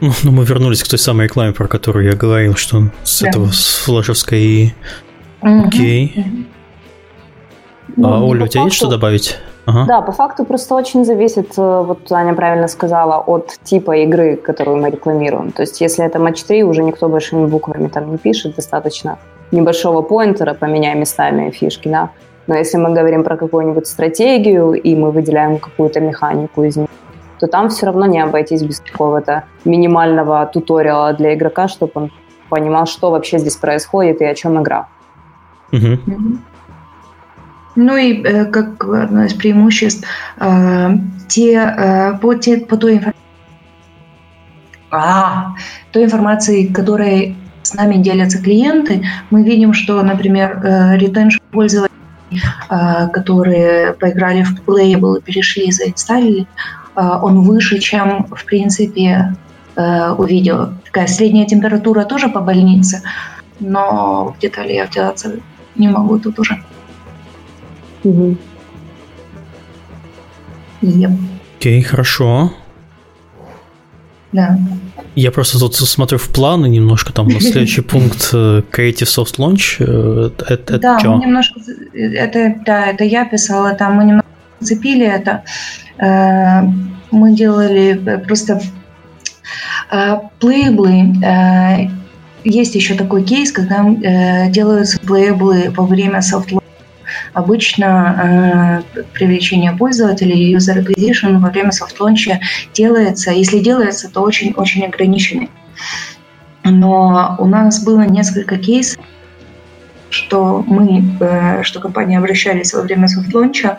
Ну, ну, мы вернулись к той самой рекламе, про которую я говорил, что с да. этого, с флешевской. Окей. Okay. Ну, а, Оля, у тебя есть что добавить? Ага. Да, по факту просто очень зависит, э, вот Аня правильно сказала, от типа игры, которую мы рекламируем. То есть если это матч 3, уже никто большими буквами там не пишет, достаточно небольшого поинтера, поменяя местами фишки, да. Но если мы говорим про какую-нибудь стратегию, и мы выделяем какую-то механику из нее, то там все равно не обойтись без какого-то минимального туториала для игрока, чтобы он понимал, что вообще здесь происходит и о чем игра. Угу. Ну и э, как одно из преимуществ, э, те, э, по, те, по той информации, а, той информации, которой с нами делятся клиенты, мы видим, что, например, ретеншн пользователей, которые поиграли в Playable и перешли и заинсталили, он выше, чем, в принципе, у видео. Такая средняя температура тоже по больнице, но в детали я вдеваться не могу тут уже. Угу. Yep. Окей, хорошо. Да. Я просто тут смотрю в планы немножко, там на следующий пункт э, Creative Soft Launch. Э, это, да, что? мы немножко, это, да, это я писала, там мы немного зацепили это. Э, мы делали просто плейблы. Есть еще такой кейс, когда делаются плейблы во время soft launch Обычно э, привлечение пользователей, user acquisition во время soft launch'а делается, если делается, то очень-очень ограниченный. Но у нас было несколько кейсов, что мы, э, что компании обращались во время soft launch'а,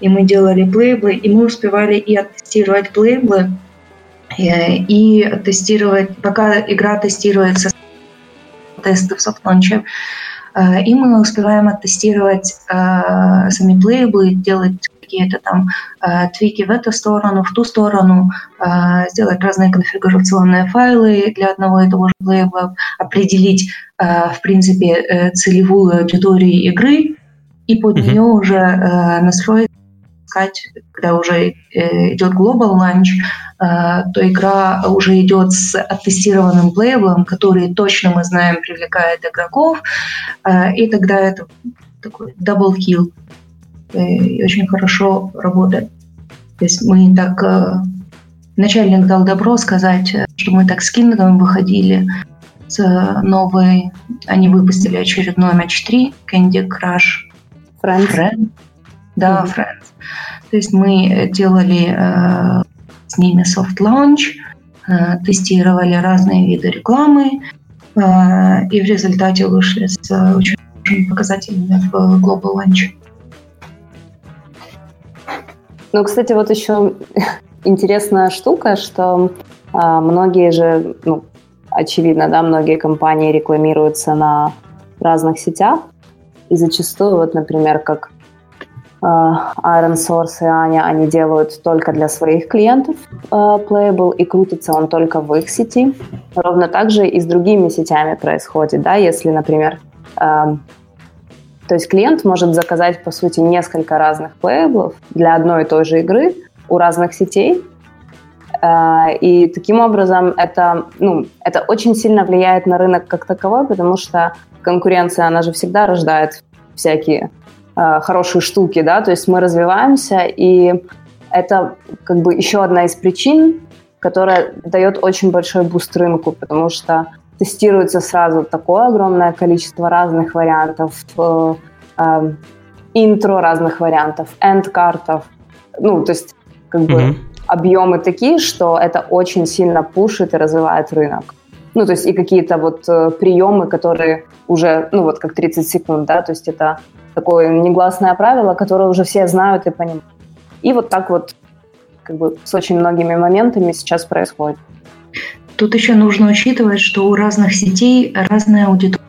и мы делали playable'ы, и мы успевали и оттестировать playable'ы, э, и тестировать, пока игра тестируется тесты в софт-лонче, Э, и мы успеваем оттестировать э, сами плейблы, делать какие-то там э, твики в эту сторону, в ту сторону, сделать разные конфигурационные файлы для одного и того же плейбла, определить, в принципе, целевую аудиторию игры и под mm-hmm. нее уже настроить искать, когда уже идет Global Launch, Э, то игра уже идет с оттестированным плейблом, который точно мы знаем привлекает игроков, э, и тогда это такой double kill. Э, и очень хорошо работает. То есть мы так... Начальник дал добро сказать, что мы так с Кингом выходили с новой... Они выпустили очередной матч 3, Candy Crush Friends. Friends. Да, mm-hmm. Friends. То есть мы делали с ними soft launch, э, тестировали разные виды рекламы э, и в результате вышли с очень показателями в Global Launch. Ну, кстати, вот еще интересная штука, что а, многие же, ну, очевидно, да, многие компании рекламируются на разных сетях, и зачастую, вот, например, как Э, Iron Source и Аня, они делают только для своих клиентов э, Playable, и крутится он только в их сети. Ровно так же и с другими сетями происходит, да, если, например, эм, то есть клиент может заказать, по сути, несколько разных плейблов для одной и той же игры у разных сетей, э, и таким образом это, ну, это очень сильно влияет на рынок как таковой, потому что конкуренция, она же всегда рождает всякие Э, хорошие штуки, да, то есть мы развиваемся, и это как бы еще одна из причин, которая дает очень большой буст рынку, потому что тестируется сразу такое огромное количество разных вариантов, э, э, интро разных вариантов, end card'ов, ну, то есть как бы mm-hmm. объемы такие, что это очень сильно пушит и развивает рынок. Ну, то есть и какие-то вот э, приемы, которые уже, ну, вот как 30 секунд, да, то есть это такое негласное правило, которое уже все знают и понимают. И вот так вот как бы с очень многими моментами сейчас происходит. Тут еще нужно учитывать, что у разных сетей разная аудитория.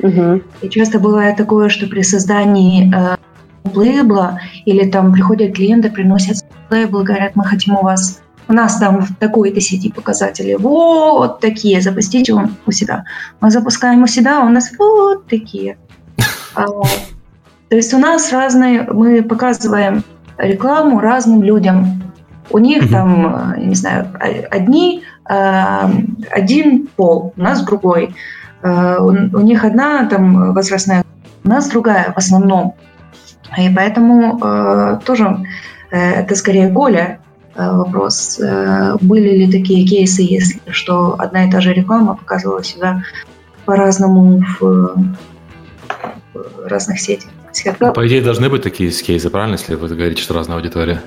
Угу. И часто бывает такое, что при создании э, лейбла или там приходят клиенты, приносят лейбл, говорят, мы хотим у вас у нас там в такой-то сети показатели вот такие, запустите у себя. Мы запускаем у себя, у нас вот такие. А, то есть у нас разные, мы показываем рекламу разным людям. У них mm-hmm. там, э, не знаю, одни, э, один пол, у нас другой. Э, у них одна там возрастная, у нас другая в основном. И поэтому тоже это скорее Голя вопрос. Были ли такие кейсы, если что одна и та же реклама показывала себя по-разному в разных сетей. Ну, по идее, должны быть такие кейсы, правильно, если вы говорите, что разная аудитория?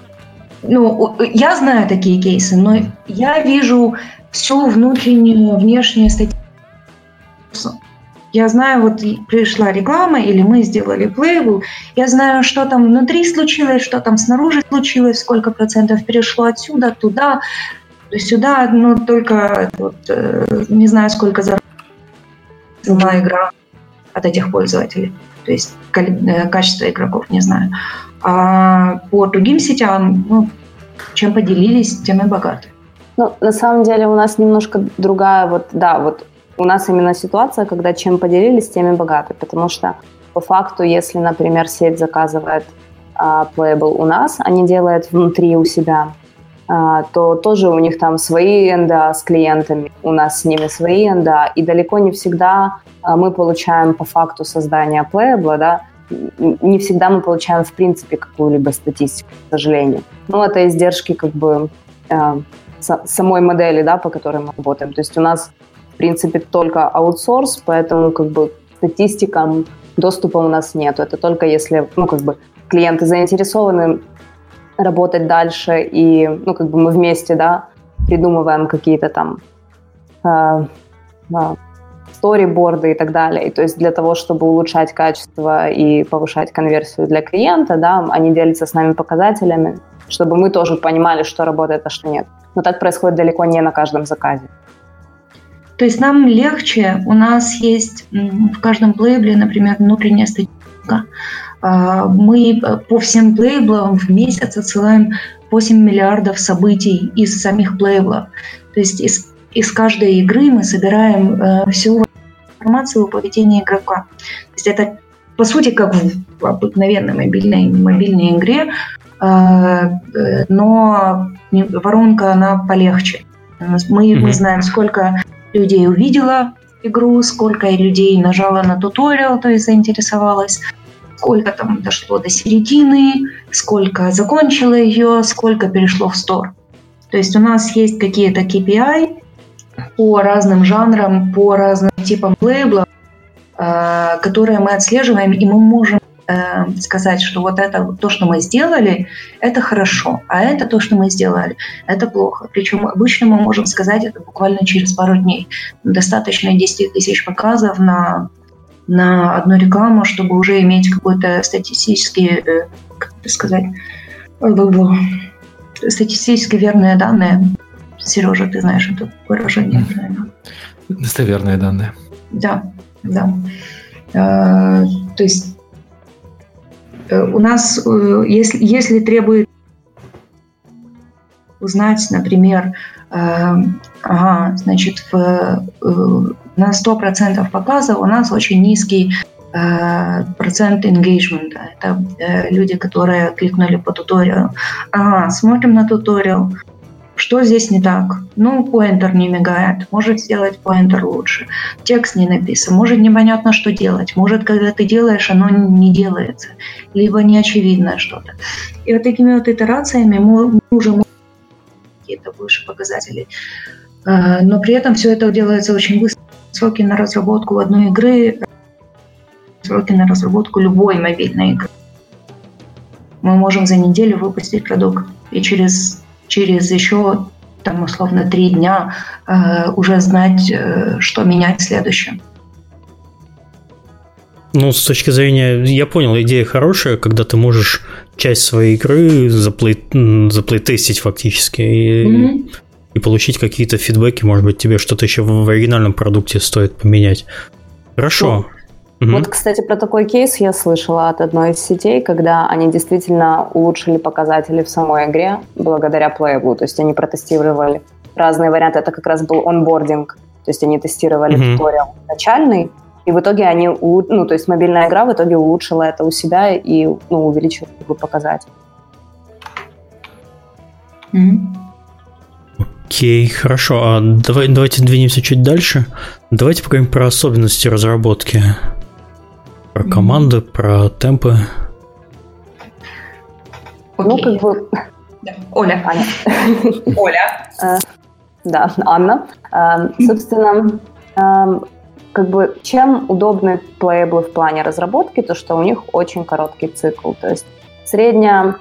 ну, я знаю такие кейсы, но я вижу всю внутреннюю, внешнюю статистику. Я знаю, вот пришла реклама, или мы сделали плейбл, я знаю, что там внутри случилось, что там снаружи случилось, сколько процентов перешло отсюда, туда, сюда, ну, только вот, э, не знаю, сколько заработала игра от этих пользователей. То есть э, качество игроков, не знаю. А по другим сетям, ну, чем поделились, тем и богаты. Ну, на самом деле у нас немножко другая, вот, да, вот у нас именно ситуация, когда чем поделились, тем и богаты, потому что по факту, если, например, сеть заказывает а, Playable у нас, они делают внутри у себя, а, то тоже у них там свои НДА с клиентами, у нас с ними свои НДА, и далеко не всегда а, мы получаем по факту создания Playable, да, не всегда мы получаем в принципе какую-либо статистику, к сожалению. Но это издержки как бы э, самой модели, да, по которой мы работаем. То есть у нас в принципе только аутсорс, поэтому как бы статистикам доступа у нас нет. Это только если, ну, как бы клиенты заинтересованы работать дальше, и, ну, как бы мы вместе, да, придумываем какие-то там э, э, сториборды и так далее. И то есть для того, чтобы улучшать качество и повышать конверсию для клиента, да, они делятся с нами показателями, чтобы мы тоже понимали, что работает, а что нет. Но так происходит далеко не на каждом заказе. То есть нам легче, у нас есть в каждом лейбле, например, внутренняя статистика. А, мы по всем лейблам в месяц отсылаем 8 миллиардов событий из самих лейблов. То есть из, из каждой игры мы собираем э, всю информацию о поведении игрока. То есть это по сути как в обыкновенной мобильной, мобильной игре, э, но воронка она полегче. Мы, mm-hmm. мы знаем, сколько людей увидела игру, сколько людей нажало на туториал, то есть заинтересовалась, сколько там дошло до середины, сколько закончило ее, сколько перешло в стор. То есть у нас есть какие-то KPI по разным жанрам, по разным типам лейблов, э, которые мы отслеживаем, и мы можем э, сказать, что вот это то, что мы сделали, это хорошо, а это то, что мы сделали, это плохо. Причем обычно мы можем сказать это буквально через пару дней. Достаточно 10 тысяч показов на на одну рекламу, чтобы уже иметь какой-то статистический, э, как это сказать, статистически верные данные. Сережа, ты знаешь это выражение, наверное. Достоверные данные. Да, да. Э, то есть Э, у нас, э, если, если требует узнать, например, э, ага, значит, в, на 100% показа у нас очень низкий процент engagement. Это люди, которые кликнули по туториалу. Ага, смотрим на туториал, что здесь не так? Ну, поинтер не мигает, может сделать поинтер лучше. Текст не написан, может непонятно, что делать. Может, когда ты делаешь, оно не делается. Либо не очевидно что-то. И вот такими вот итерациями мы уже можем какие-то выше показатели. А, но при этом все это делается очень быстро. Сроки на разработку одной игры, сроки на разработку любой мобильной игры. Мы можем за неделю выпустить продукт. И через через еще там, условно, три дня э, уже знать, э, что менять следующее. Ну, с точки зрения, я понял, идея хорошая, когда ты можешь часть своей игры заплей, заплейтестить фактически и, mm-hmm. И получить какие-то фидбэки, может быть, тебе что-то еще в оригинальном продукте стоит поменять. Хорошо. Ну, Угу. Вот, кстати, про такой кейс я слышала от одной из сетей, когда они действительно улучшили показатели в самой игре благодаря Playable. То есть они протестировали разные варианты. Это как раз был онбординг. То есть они тестировали угу. туториал начальный, и в итоге они, ну, то есть мобильная игра в итоге улучшила это у себя и ну, увеличила показатель. Окей, хорошо. А давай, давайте двинемся чуть дальше. Давайте поговорим про особенности разработки. Про команды, про темпы. Ну, как бы... Оля. Аня. Оля. Э, да, Анна. Э, собственно, э, как бы чем удобны плейблы в плане разработки, то что у них очень короткий цикл. То есть средняя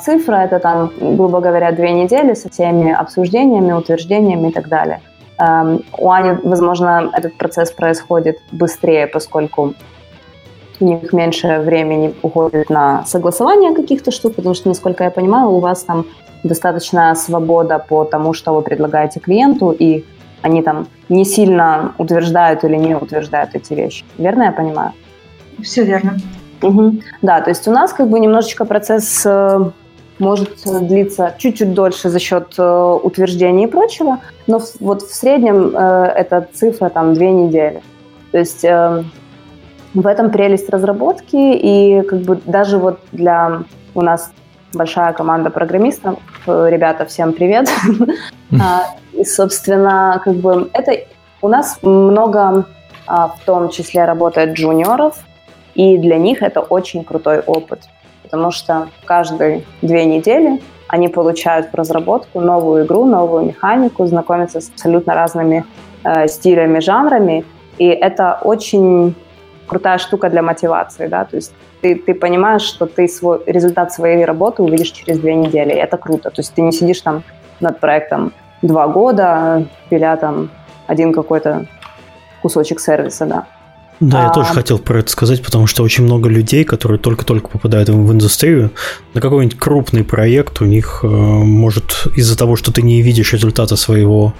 цифра – это там, грубо говоря, две недели со всеми обсуждениями, утверждениями и так далее. Эм, у Ани, возможно, этот процесс происходит быстрее, поскольку у них меньше времени уходит на согласование каких-то штук, потому что, насколько я понимаю, у вас там достаточно свобода по тому, что вы предлагаете клиенту, и они там не сильно утверждают или не утверждают эти вещи. Верно я понимаю? Все верно. Угу. Да, то есть у нас как бы немножечко процесс э, может длиться чуть-чуть дольше за счет э, утверждений и прочего, но в, вот в среднем э, эта цифра там две недели. То есть э, в этом прелесть разработки и как бы даже вот для у нас большая команда программистов, э, ребята, всем привет. А, и, собственно, как бы это у нас много а, в том числе работает джуниоров, и для них это очень крутой опыт, потому что каждые две недели они получают в разработку новую игру, новую механику, знакомятся с абсолютно разными э, стилями, жанрами, и это очень крутая штука для мотивации, да, то есть ты, ты понимаешь, что ты свой результат своей работы увидишь через две недели, и это круто, то есть ты не сидишь там над проектом два года, пиля там один какой-то кусочек сервиса, да. Да, я а... тоже хотел про это сказать, потому что очень много людей, которые только-только попадают в индустрию, на какой-нибудь крупный проект у них э, может из-за того, что ты не видишь результата своего,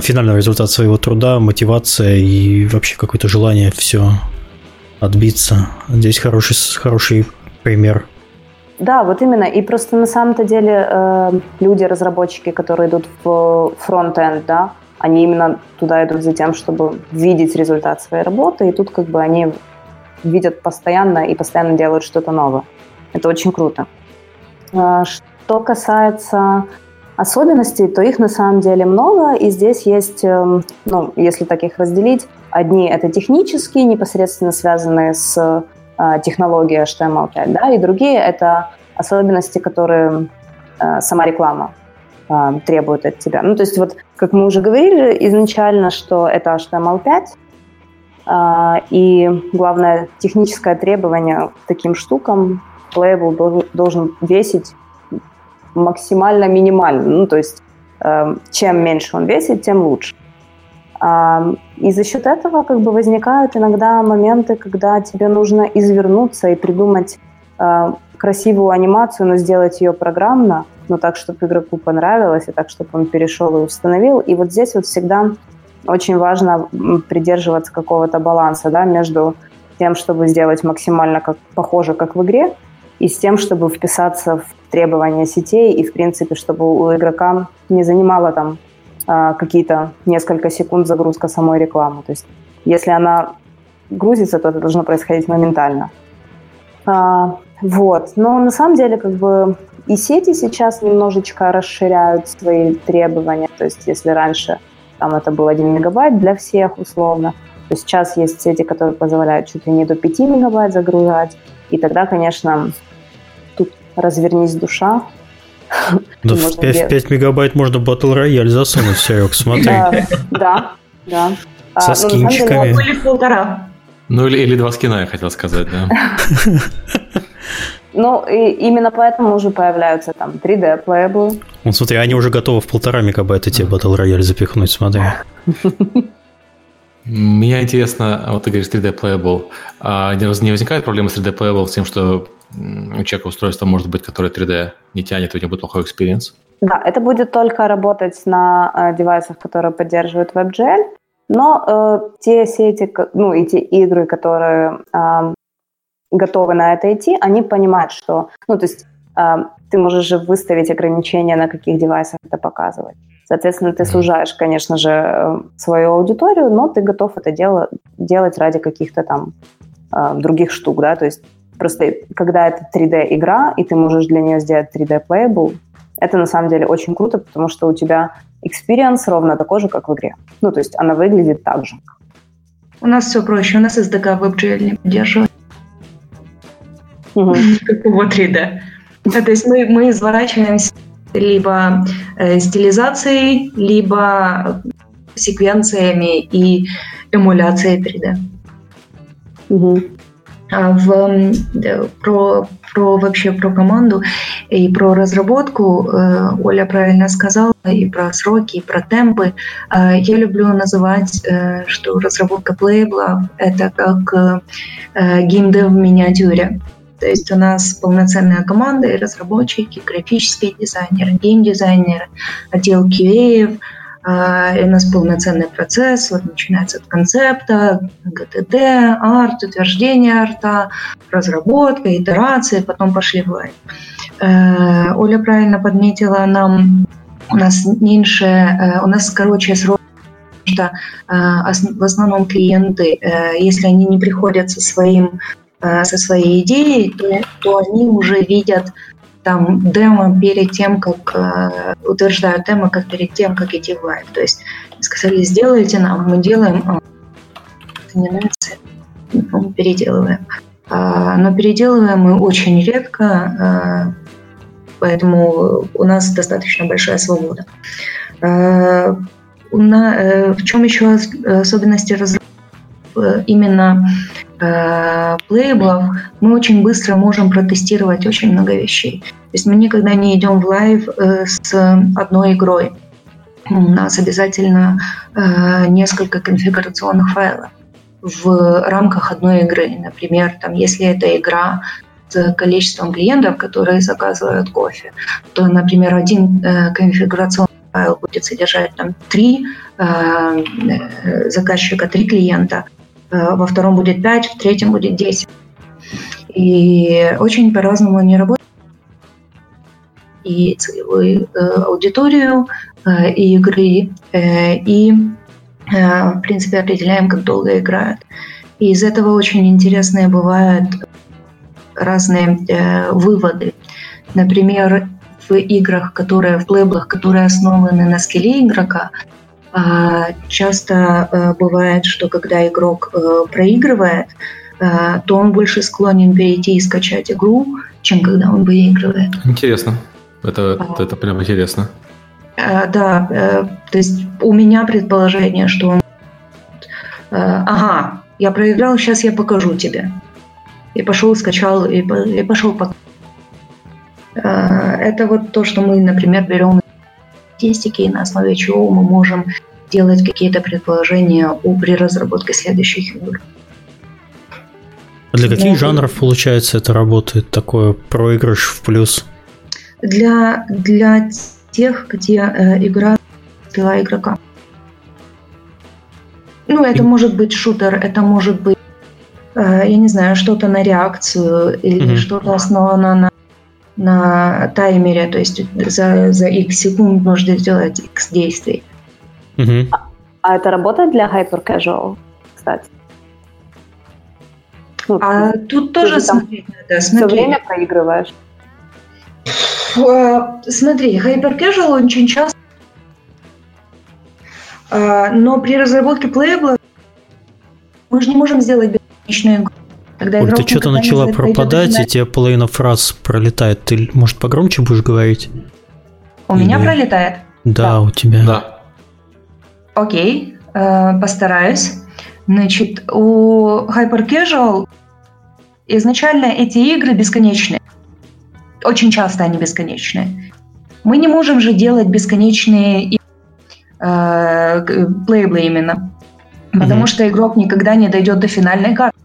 финального результата своего труда, мотивация и вообще какое-то желание все отбиться. Здесь хороший, хороший пример. Да, вот именно. И просто на самом-то деле э, люди, разработчики, которые идут в фронт-энд, да, они именно туда идут за тем, чтобы видеть результат своей работы, и тут как бы они видят постоянно и постоянно делают что-то новое. Это очень круто. Э, что касается особенностей, то их на самом деле много, и здесь есть, эм, ну, если так их разделить, одни это технические, непосредственно связанные с э, технологией HTML5, да, и другие это особенности, которые э, сама реклама э, требует от тебя. Ну, то есть вот, как мы уже говорили изначально, что это HTML5, и главное техническое требование к таким штукам, Playable должен весить максимально минимально. Ну, то есть э, чем меньше он весит, тем лучше. Э, и за счет этого как бы возникают иногда моменты, когда тебе нужно извернуться и придумать э, красивую анимацию, но сделать ее программно, но так, чтобы игроку понравилось, и так, чтобы он перешел и установил. И вот здесь вот всегда очень важно придерживаться какого-то баланса да, между тем, чтобы сделать максимально как, похоже, как в игре, и с тем, чтобы вписаться в требования сетей и, в принципе, чтобы у игрока не занимало там а, какие-то несколько секунд загрузка самой рекламы. То есть если она грузится, то это должно происходить моментально. А, вот. Но на самом деле как бы и сети сейчас немножечко расширяют свои требования. То есть если раньше там это был 1 мегабайт для всех условно, то сейчас есть сети, которые позволяют чуть ли не до 5 мегабайт загружать. И тогда, конечно, развернись душа. Да в 5, в 5 мегабайт можно батл рояль засунуть, Серег, смотри. Да, да. Со а, ну, скинчиками. Ну, или полтора. Ну, или, или два скина, я хотел сказать, да. Ну, и именно поэтому уже появляются там 3D playable. Ну, смотри, они уже готовы в полтора мегабайта тебе Battle Royale запихнуть, смотри. Меня интересно, вот ты говоришь 3D playable, а не возникает проблемы с 3D playable с тем, что у человека устройство может быть, которое 3D не тянет, у него будет плохой experience? Да, это будет только работать на э, девайсах, которые поддерживают WebGL, но э, те сети, ну и те игры, которые э, готовы на это идти, они понимают, что, ну то есть э, ты можешь же выставить ограничения, на каких девайсах это показывать. Соответственно, ты сужаешь, конечно же, э, свою аудиторию, но ты готов это дело, делать ради каких-то там э, других штук, да, то есть Просто когда это 3D-игра, и ты можешь для нее сделать 3D-playable, это на самом деле очень круто, потому что у тебя experience ровно такой же, как в игре. Ну, то есть она выглядит так же. У нас все проще. У нас SDK WebGL не поддерживает. Угу. Какого 3D. То есть мы, мы изворачиваемся либо э, стилизацией, либо секвенциями и эмуляцией 3D. Угу. А, в, про про вообще про команду и про разработку. Э, Оля правильно сказала и про сроки, и про темпы. Э, я люблю называть, э, что разработка плейбла — это как геймдев в миниатюре. То есть у нас полноценная команда и разработчики, графические дизайнеры, геймдизайнеры, отдел QA, а, и у нас полноценный процесс, вот начинается от концепта, GDD, арт, утверждение арта, разработка, итерации, потом пошли в live. Э, Оля правильно подметила, нам у нас меньше, э, у нас короче срок что э, в основном клиенты, если они не приходят со своим со своей идеей, то, то они уже видят там демо перед тем, как э, утверждают демо, как перед тем, как идти в live. То есть сказали, сделайте нам, мы делаем, а, это не нравится, мы переделываем. А, но переделываем мы очень редко, а, поэтому у нас достаточно большая свобода. А, на, э, в чем еще особенности разработки? Именно э, мы очень быстро можем протестировать очень много вещей. То есть мы никогда не идем в live э, с одной игрой. У нас обязательно э, несколько конфигурационных файлов в рамках одной игры. Например, там, если это игра с количеством клиентов, которые заказывают кофе, то, например, один э, конфигурационный файл будет содержать там три э, заказчика, три клиента – во втором будет 5, в третьем будет 10. И очень по-разному они работают. И целевую э, аудиторию, э, и игры, э, и, э, в принципе, определяем, как долго играют. И из этого очень интересные бывают разные э, выводы. Например, в играх, которые в плейблах, которые основаны на скилле игрока, часто э, бывает, что когда игрок э, проигрывает, э, то он больше склонен перейти и скачать игру, чем когда он выигрывает. Интересно. Это, а. это прям интересно. Да, то есть у меня предположение, что он... Ага, я проиграл, сейчас я покажу тебе. И пошел, скачал, и, и пошел по... Это вот то, что мы, например, берем статистики, на основе чего мы можем делать какие-то предположения при разработке следующих игр. А для каких да. жанров, получается, это работает, такое проигрыш в плюс? Для, для тех, где э, игра пила игрока. Ну, это И... может быть шутер, это может быть, э, я не знаю, что-то на реакцию или mm что-то основано на на таймере, то есть за, за x секунд можно сделать x действий. Угу. А, а это работает для Hyper Casual, кстати? Ну, а тут тоже смотреть надо. Смотри. Все время проигрываешь. А, смотри, Hyper Casual очень часто а, но при разработке плейбла мы же не можем сделать бесконечную игру. Когда Оль, ты что-то начала пропадать, и тебе половина фраз пролетает. Ты, может, погромче будешь говорить? У Или... меня пролетает? Да, да, у тебя. Да. Окей, э, постараюсь. Значит, у Hyper Casual изначально эти игры бесконечные. Очень часто они бесконечные. Мы не можем же делать бесконечные э, плейблы именно. Потому mm-hmm. что игрок никогда не дойдет до финальной карты.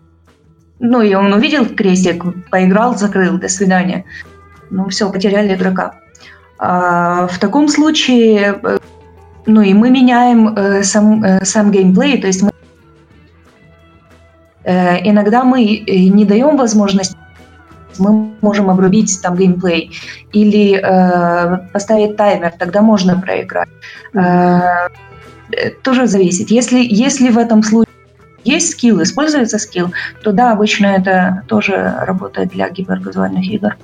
Ну, и он увидел крестик, поиграл, закрыл, до свидания. Ну, все, потеряли игрока. А, в таком случае, э, ну, и мы меняем э, сам, э, сам геймплей, то есть мы э, иногда мы э, не даем возможность мы можем обрубить там геймплей или э, поставить таймер, тогда можно проиграть. Э, тоже зависит. Если, если в этом случае есть скилл, используется скилл, то да, обычно это тоже работает для гиперказуальных игр.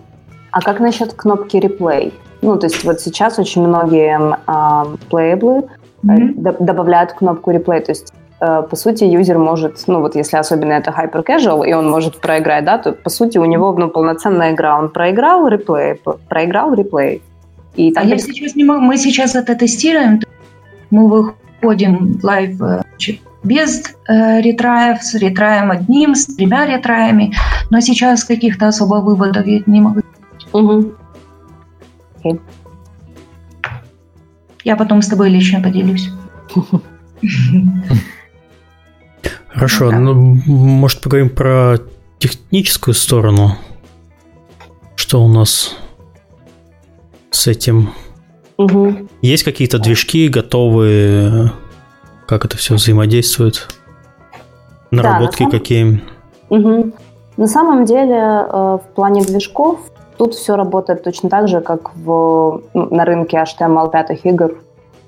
А как насчет кнопки реплей? Ну, то есть вот сейчас очень многие э, плейблы mm-hmm. добавляют кнопку replay, то есть э, по сути, юзер может, ну вот если особенно это hyper casual, и он может проиграть, да, то по сути у него ну, полноценная игра. Он проиграл replay, проиграл replay. И а я сейчас не могу, мы сейчас это тестируем, мы входим в live без э, retry'ев, с retry'ем одним, с тремя retry'ями, но сейчас каких-то особо выводов я не могу. Угу. Okay. Я потом с тобой лично поделюсь. Хорошо, ну, может, поговорим про техническую сторону? Что у нас с этим? Угу. Есть какие-то движки готовые? Как это все взаимодействует? Наработки да, на какие? Угу. На самом деле, э, в плане движков, тут все работает точно так же, как в, ну, на рынке HTML5 игр,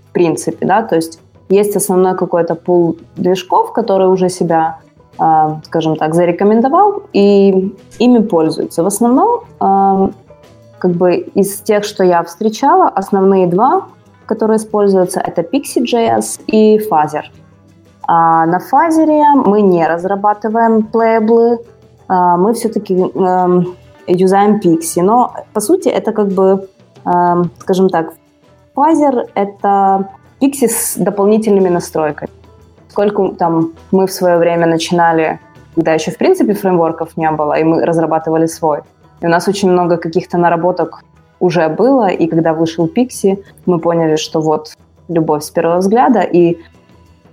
в принципе, да, то есть есть основной какой-то пул движков, который уже себя, а, скажем так, зарекомендовал, и ими пользуются. В основном, а, как бы из тех, что я встречала, основные два, которые используются, это Pixie.js и Phaser. А на Phaser мы не разрабатываем плейблы, а, мы все-таки эм, юзаем Pixie. Но, по сути, это как бы, эм, скажем так, Phaser — это Pixie с дополнительными настройками. Сколько там мы в свое время начинали, когда еще в принципе фреймворков не было, и мы разрабатывали свой. И у нас очень много каких-то наработок уже было, и когда вышел Pixie, мы поняли, что вот любовь с первого взгляда, и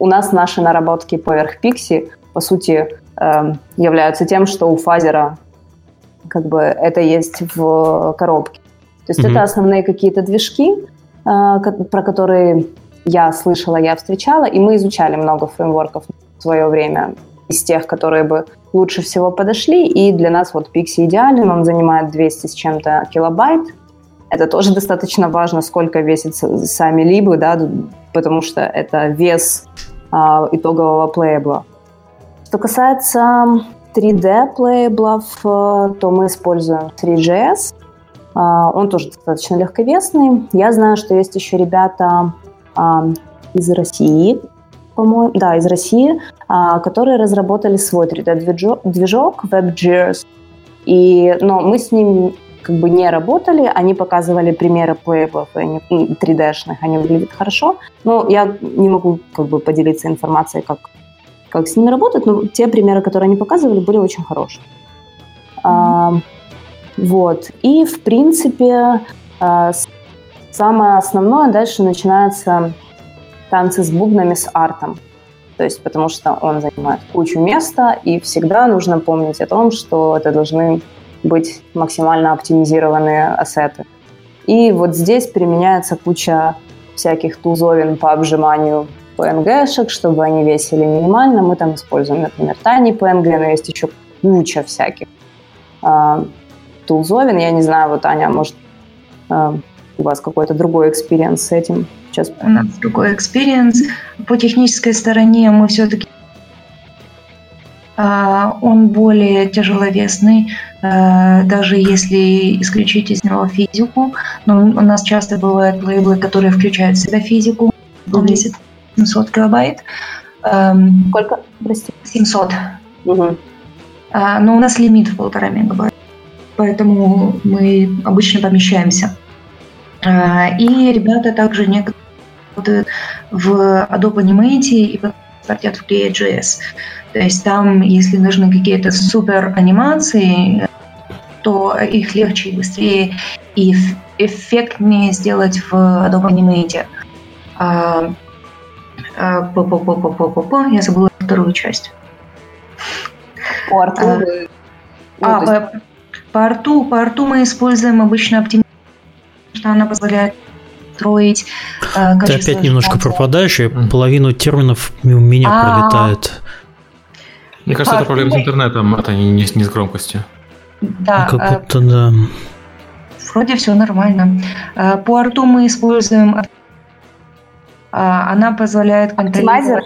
у нас наши наработки поверх Pixie, по сути, э, являются тем, что у Фазера как бы это есть в коробке. То есть mm-hmm. это основные какие-то движки, э, про которые я слышала, я встречала, и мы изучали много фреймворков в свое время из тех, которые бы лучше всего подошли, и для нас вот Pixie идеален, он занимает 200 с чем-то килобайт, это тоже достаточно важно, сколько весят сами либы, да, потому что это вес а, итогового плейбла. Что касается 3D плейблов, э, то мы используем 3GS. А, он тоже достаточно легковесный. Я знаю, что есть еще ребята а, из России, по-моему, да, из России, а, которые разработали свой 3D-движок WebGears. И, но мы с ним как бы не работали, они показывали примеры плейблов 3D-шных, они выглядят хорошо, но я не могу как бы поделиться информацией, как, как с ними работать, но те примеры, которые они показывали, были очень хорошие. Mm-hmm. А, вот. И, в принципе, а, Самое основное дальше начинаются танцы с бубнами с артом. То есть потому что он занимает кучу места, и всегда нужно помнить о том, что это должны быть максимально оптимизированные asset'ы. И вот здесь применяется куча всяких tool'зовин по обжиманию PNG-шек, чтобы они весили минимально. Мы там используем, например, Tiny PNG, но есть еще куча всяких э, tool'зовин. Я не знаю, вот Аня, может, э, у вас какой-то другой experience с этим? Сейчас... У нас другой experience. По технической стороне мы все-таки он более тяжеловесный, uh, даже если исключить из него физику. Но у нас часто бывают лейблы, которые включают в себя физику. Он весит 700 килобайт. Um, Сколько? Прости. 700. Uh, но у нас лимит в полтора мегабайта. Поэтому мы обычно помещаемся а, и ребята также некоторые в Adobe Animate и стартят в Create.js. То есть там, если нужны какие-то супер анимации, то их легче и быстрее и эффектнее сделать в Adobe Animate. А, а, я забыла вторую часть. По арту? А, ну, а, по, по арту, по арту мы используем обычно оптимизацию что она позволяет строить э, Ты опять немножко пропадаешь, и половину терминов мимо меня А-а-а. пролетает. Мне кажется, это проблема с интернетом, это не, не, не с громкостью. Да. Ну, как будто, да. Вроде все нормально. Э, по арту мы используем... Э, она позволяет контролировать...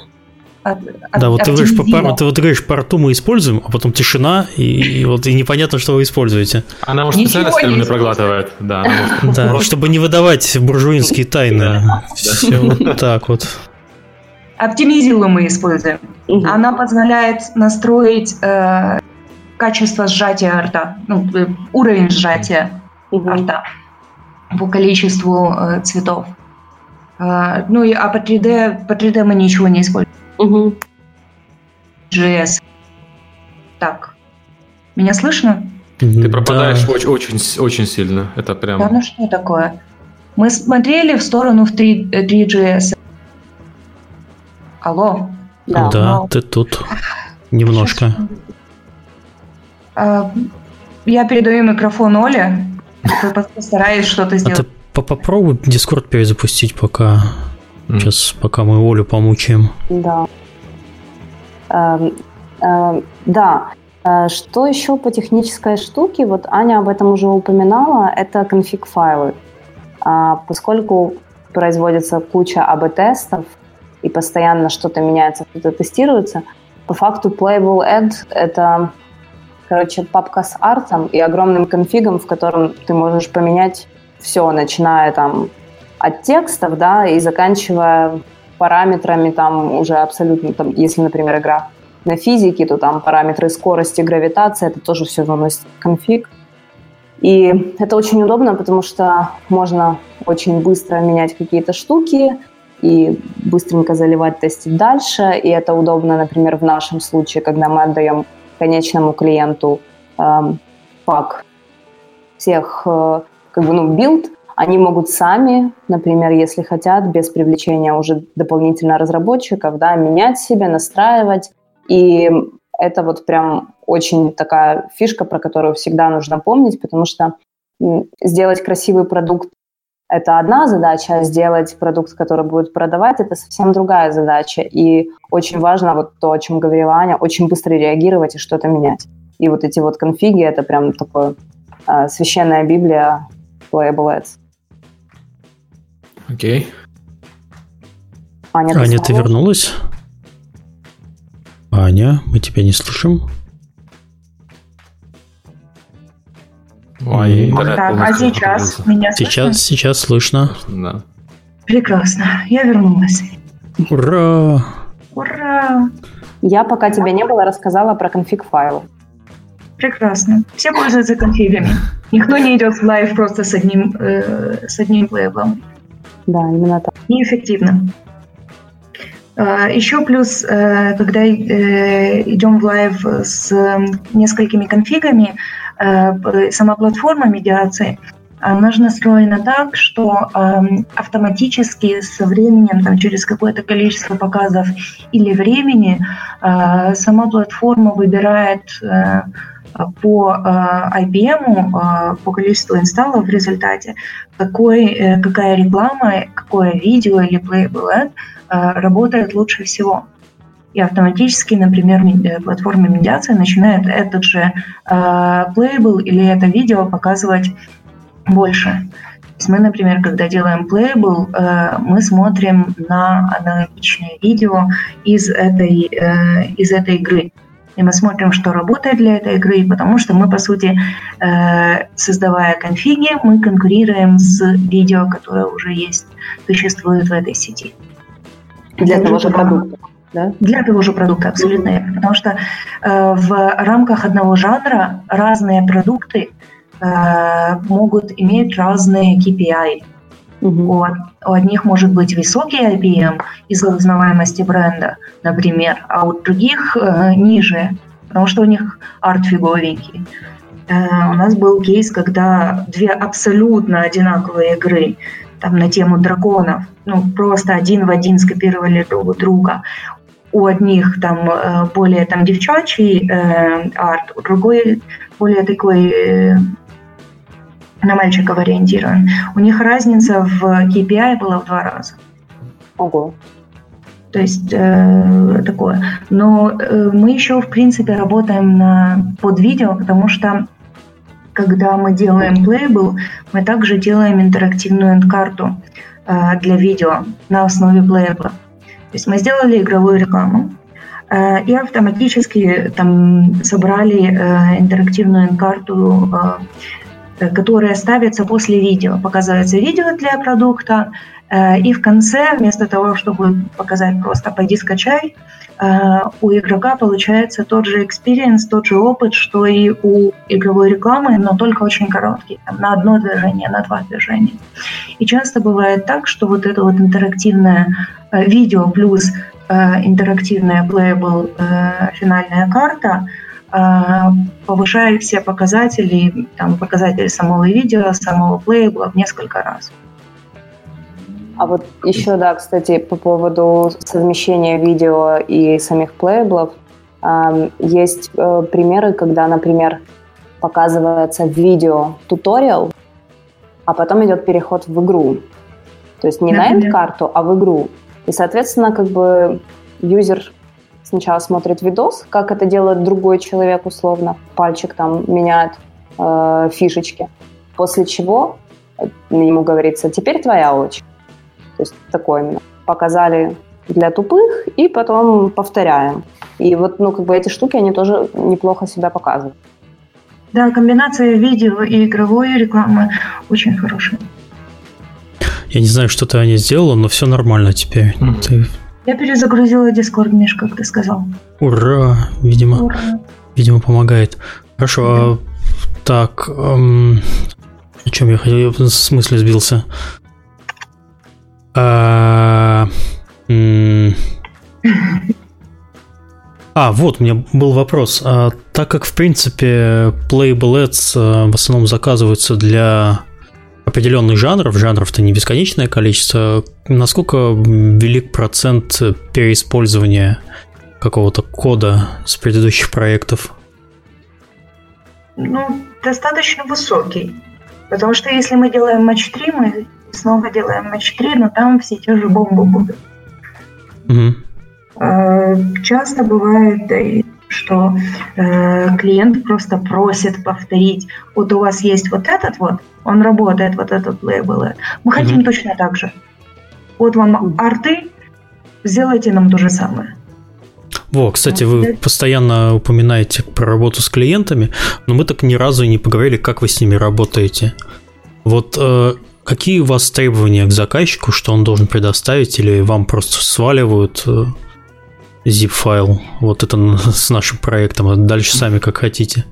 Да, вот ты говоришь, по, ты вот говоришь, по рту мы используем, а потом тишина, и, и вот и непонятно, что вы используете. Она, может, специально термины проглатывает. Да, да чтобы не выдавать буржуинские тайны. Все вот так вот. Оптимизилу мы используем. Она позволяет настроить э, качество сжатия рта, ну, э, уровень сжатия рта по количеству э, цветов. А, ну, и, а по 3D, по 3D мы ничего не используем. Угу. JS. Так. Меня слышно? Ты пропадаешь да. очень, очень, очень сильно. Это прям... Да, ну что такое? Мы смотрели в сторону в 3, 3GS. Алло? Да, да ты тут немножко. А, я передаю микрофон Оле. Постараюсь что-то сделать. А ты попробуй Discord перезапустить пока. Mm. Сейчас, пока мы Олю помучаем. Да. Эм, э, да. Э, что еще по технической штуке? Вот Аня об этом уже упоминала. Это конфиг-файлы. А, поскольку производится куча АБ-тестов, и постоянно что-то меняется, что-то тестируется, по факту Playable Add — это, короче, папка с артом и огромным конфигом, в котором ты можешь поменять все, начиная там от текстов, да, и заканчивая параметрами там уже абсолютно, там, если, например, игра на физике, то там параметры скорости, гравитации, это тоже все заносит в конфиг. И это очень удобно, потому что можно очень быстро менять какие-то штуки и быстренько заливать, тестить дальше. И это удобно, например, в нашем случае, когда мы отдаем конечному клиенту э, pack всех, э, как бы, ну, build, они могут сами, например, если хотят, без привлечения уже дополнительно разработчиков, да, менять себя, настраивать. И это вот прям очень такая фишка, про которую всегда нужно помнить, потому что сделать красивый продукт – это одна задача, а сделать продукт, который будет продавать – это совсем другая задача. И очень важно вот то, о чем говорила Аня, очень быстро реагировать и что-то менять. И вот эти вот конфиги – это прям такое э, священная Библия Playable Ads. Окей. Аня, Аня ты вернулась? Аня, мы тебя не слышим. Ой, так, а сейчас меня слышно? Сейчас, сейчас слышно. Да. Прекрасно, я вернулась. Ура! Ура! Я, пока тебя не было, рассказала про конфиг файлы. Прекрасно. Все пользуются конфигами. Никто не идет в live просто с одним, э, с одним playable'ом. Да, именно так. Неэффективно. А, Еще плюс, э, когда э, идем в live с несколькими конфигами, сама платформа медиации, она же настроена так, что автоматически со временем, там, через какое-то количество показов или времени, сама платформа выбирает по IBM, по количеству инсталлов в результате, какой, какая реклама, какое видео или playable ad Э, работает лучше всего. И автоматически, например, э, платформа медиации начинает этот же э, или это видео показывать больше. То есть мы, например, когда делаем playable, мы смотрим на аналогичное видео из этой, из этой игры. И мы смотрим, что работает для этой игры, потому что мы, по сути, создавая конфиги, мы конкурируем с видео, которое уже есть, существует в этой сети. Для того же продукта. Да? Для того же продукта, абсолютно верно. Потому что э, в рамках одного жанра разные продукты э, могут иметь разные KPI. Угу. У, у одних может быть высокий IPM из-за узнаваемости бренда, например, а у других э, ниже, потому что у них арт фиговенький. Э, у нас был кейс, когда две абсолютно одинаковые игры там на тему драконов, ну просто один в один скопировали друг друга. У одних там более там девчачий э, арт, у другой более такой э, на мальчиков ориентирован. У них разница в KPI была в два раза. Ого. То есть э, такое. Но э, мы еще, в принципе, работаем на, под видео, потому что когда мы делаем Playable, мы также делаем интерактивную эндкарту э, для видео на основе Playable. То есть мы сделали игровую рекламу, э, и автоматически там собрали э, интерактивную эндкарту, э, которая ставится после видео. Показывается видео для продукта, э, и в конце, вместо того, чтобы показать просто «пойди скачай», у игрока получается тот же experience, тот же опыт, что и у игровой рекламы, но только очень короткий, там, на одно движение, на два движения. И часто бывает так, что вот это вот интерактивное э, видео плюс э, интерактивная playable э, финальная карта повышает все показатели, там, показатели самого видео, самого плейбла в несколько раз. А вот еще, да, кстати, по поводу совмещения видео и самих плейблов, есть э, примеры, когда, например, показывается видео туториал, а потом идет переход в игру. То есть не на энд-карту, а в игру. И, соответственно, как бы юзер сначала смотрит видос, как это делает другой человек условно, пальчик там меняет э, фишечки, после чего э, ему говорится, теперь твоя очередь. То есть такое именно. Показали для тупых и потом повторяем. И вот, ну, как бы эти штуки, они тоже неплохо себя показывают. Да, комбинация видео и игровой рекламы очень хорошая. Я не знаю, что ты, Аня, сделала, но все нормально теперь. Mm-hmm. Ты... Я перезагрузила Discord, Миш, как ты сказал. Ура! Видимо, Ура. видимо помогает. Хорошо, mm-hmm. а, так, эм, о чем я хотел? Я в смысле сбился. А, а, вот, у меня был вопрос. А, так как, в принципе, Playable Ads а, в основном заказываются для определенных жанров, жанров-то не бесконечное количество, насколько велик процент переиспользования какого-то кода с предыдущих проектов? Ну, достаточно высокий. Потому что если мы делаем матч 3, мы снова делаем матч 3, но там все те же бомбы будут. Угу. Часто бывает, что э, клиент просто просит повторить. Вот у вас есть вот этот вот, он работает, вот этот лейбл. Мы хотим угу. точно так же. Вот вам арты, сделайте нам то же самое. Во, кстати, вы постоянно упоминаете про работу с клиентами, но мы так ни разу не поговорили, как вы с ними работаете. Вот э, Какие у вас требования к заказчику, что он должен предоставить, или вам просто сваливают э, zip-файл, вот это с нашим проектом, а дальше сами как хотите?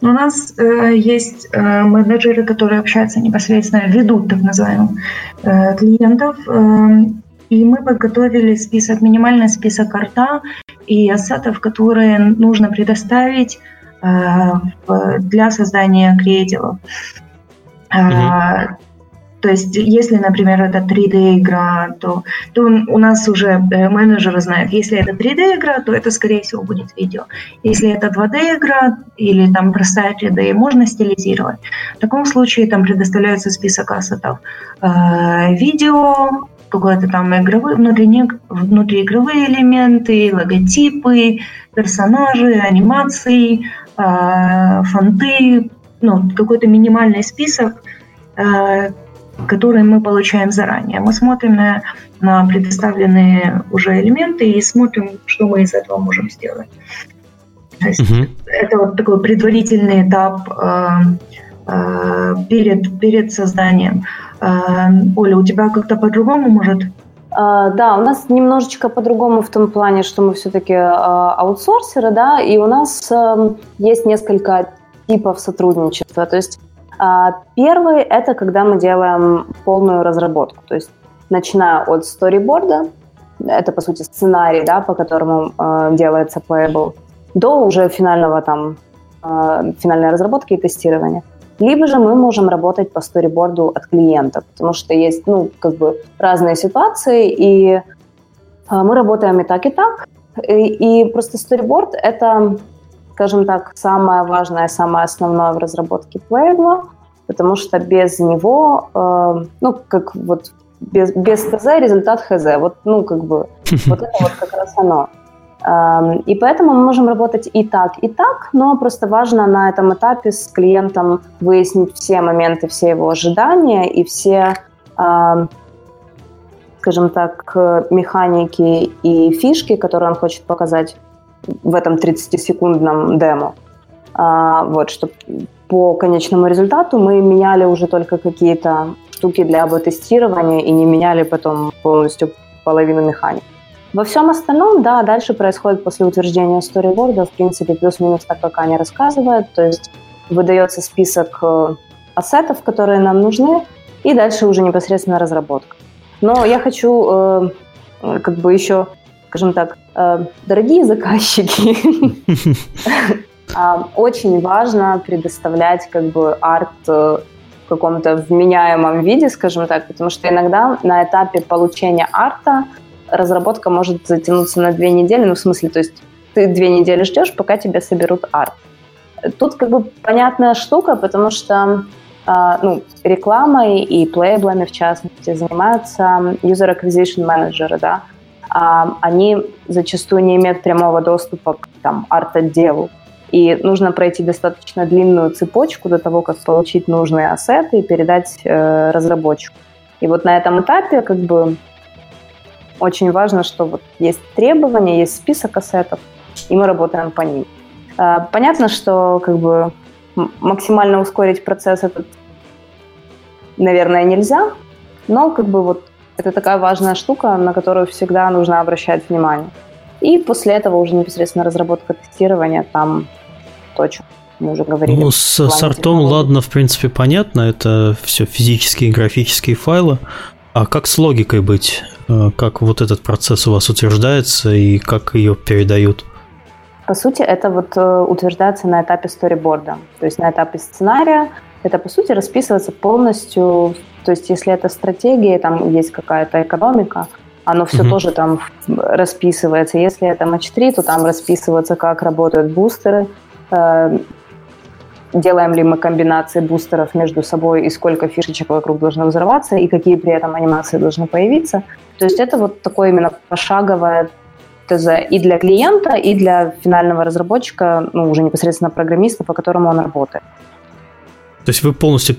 У нас э, есть э, менеджеры, которые общаются непосредственно, ведут так называемых э, клиентов, э, и мы подготовили список, минимальный список арта и ассетов, которые нужно предоставить э, для создания креативов. А, то есть, если, например, это 3D-игра, то, то у нас уже э, менеджеры знают, если это 3D-игра, то это, скорее всего, будет видео. Если это 2D-игра или там простая 3D, можно стилизировать. В таком случае там предоставляется список ассетов. Э, видео, какой-то там игровые, внутренние, внутриигровые элементы, логотипы, персонажи, анимации, э, фонты, ну, какой-то минимальный список, э, который мы получаем заранее. Мы смотрим на, на предоставленные уже элементы и смотрим, что мы из этого можем сделать. То есть угу. это вот такой предварительный этап э, э, перед, перед созданием. Э, Оля, у тебя как-то по-другому может? Uh, да, у нас немножечко по-другому в том плане, что мы все-таки uh, аутсорсеры, да, и у нас uh, есть несколько типов сотрудничества. То есть а, первый – это когда мы делаем полную разработку, то есть начиная от сториборда, это, по сути, сценарий, да, по которому э, делается playable, до уже финального там, э, финальной разработки и тестирования. Либо же мы можем работать по сториборду от клиента, потому что есть, ну, как бы разные ситуации, и мы работаем и так, и так. И, и просто сториборд — это скажем так, самое важное, самое основное в разработке Playable, потому что без него, э, ну, как вот без, без ТЗ результат ХЗ. Вот, ну, как бы, вот это вот как раз оно. Эм, и поэтому мы можем работать и так, и так, но просто важно на этом этапе с клиентом выяснить все моменты, все его ожидания и все, эм, скажем так, механики и фишки, которые он хочет показать в этом 30-секундном демо. А, вот, чтобы по конечному результату мы меняли уже только какие-то штуки для АБ-тестирования и не меняли потом полностью половину механик. Во всем остальном, да, дальше происходит после утверждения сториборда, в принципе, плюс-минус так, как Аня рассказывает, то есть выдается список э, ассетов, которые нам нужны, и дальше уже непосредственно разработка. Но я хочу э, как бы еще, скажем так, э, дорогие заказчики, а, очень важно предоставлять как бы арт э, в каком-то вменяемом виде, скажем так, потому что иногда на этапе получения арта разработка может затянуться на две недели, ну, в смысле, то есть ты две недели ждешь, пока тебе соберут арт. Тут как бы понятная штука, потому что а, ну, рекламой и плейблами, в частности, занимаются user acquisition менеджеры, да, они зачастую не имеют прямого доступа к там, арт-отделу. И нужно пройти достаточно длинную цепочку до того, как получить нужные ассеты и передать э, разработчику. И вот на этом этапе как бы очень важно, что вот есть требования, есть список ассетов, и мы работаем по ним. Э, понятно, что как бы максимально ускорить процесс этот, наверное, нельзя, но как бы вот это такая важная штука, на которую всегда нужно обращать внимание. И после этого уже непосредственно разработка тестирования, там то, о чем мы уже говорили. Ну, с, с артом, ладно, в принципе, понятно, это все физические и графические файлы. А как с логикой быть? Э, как вот этот процесс у вас утверждается и как ее передают? По сути, это вот э, утверждается на этапе сториборда. То есть на этапе сценария это, по сути, расписывается полностью. То есть если это стратегия, там есть какая-то экономика, оно все mm тоже там расписывается. Если это матч 3, то там расписывается, как работают бустеры, э, делаем ли мы комбинации бустеров между собой и сколько фишечек вокруг должно взорваться, и какие при этом анимации должны появиться. То есть это вот такое именно пошаговое ТЗ и для клиента, и для финального разработчика, ну, уже непосредственно программиста, по которому он работает. То есть вы полностью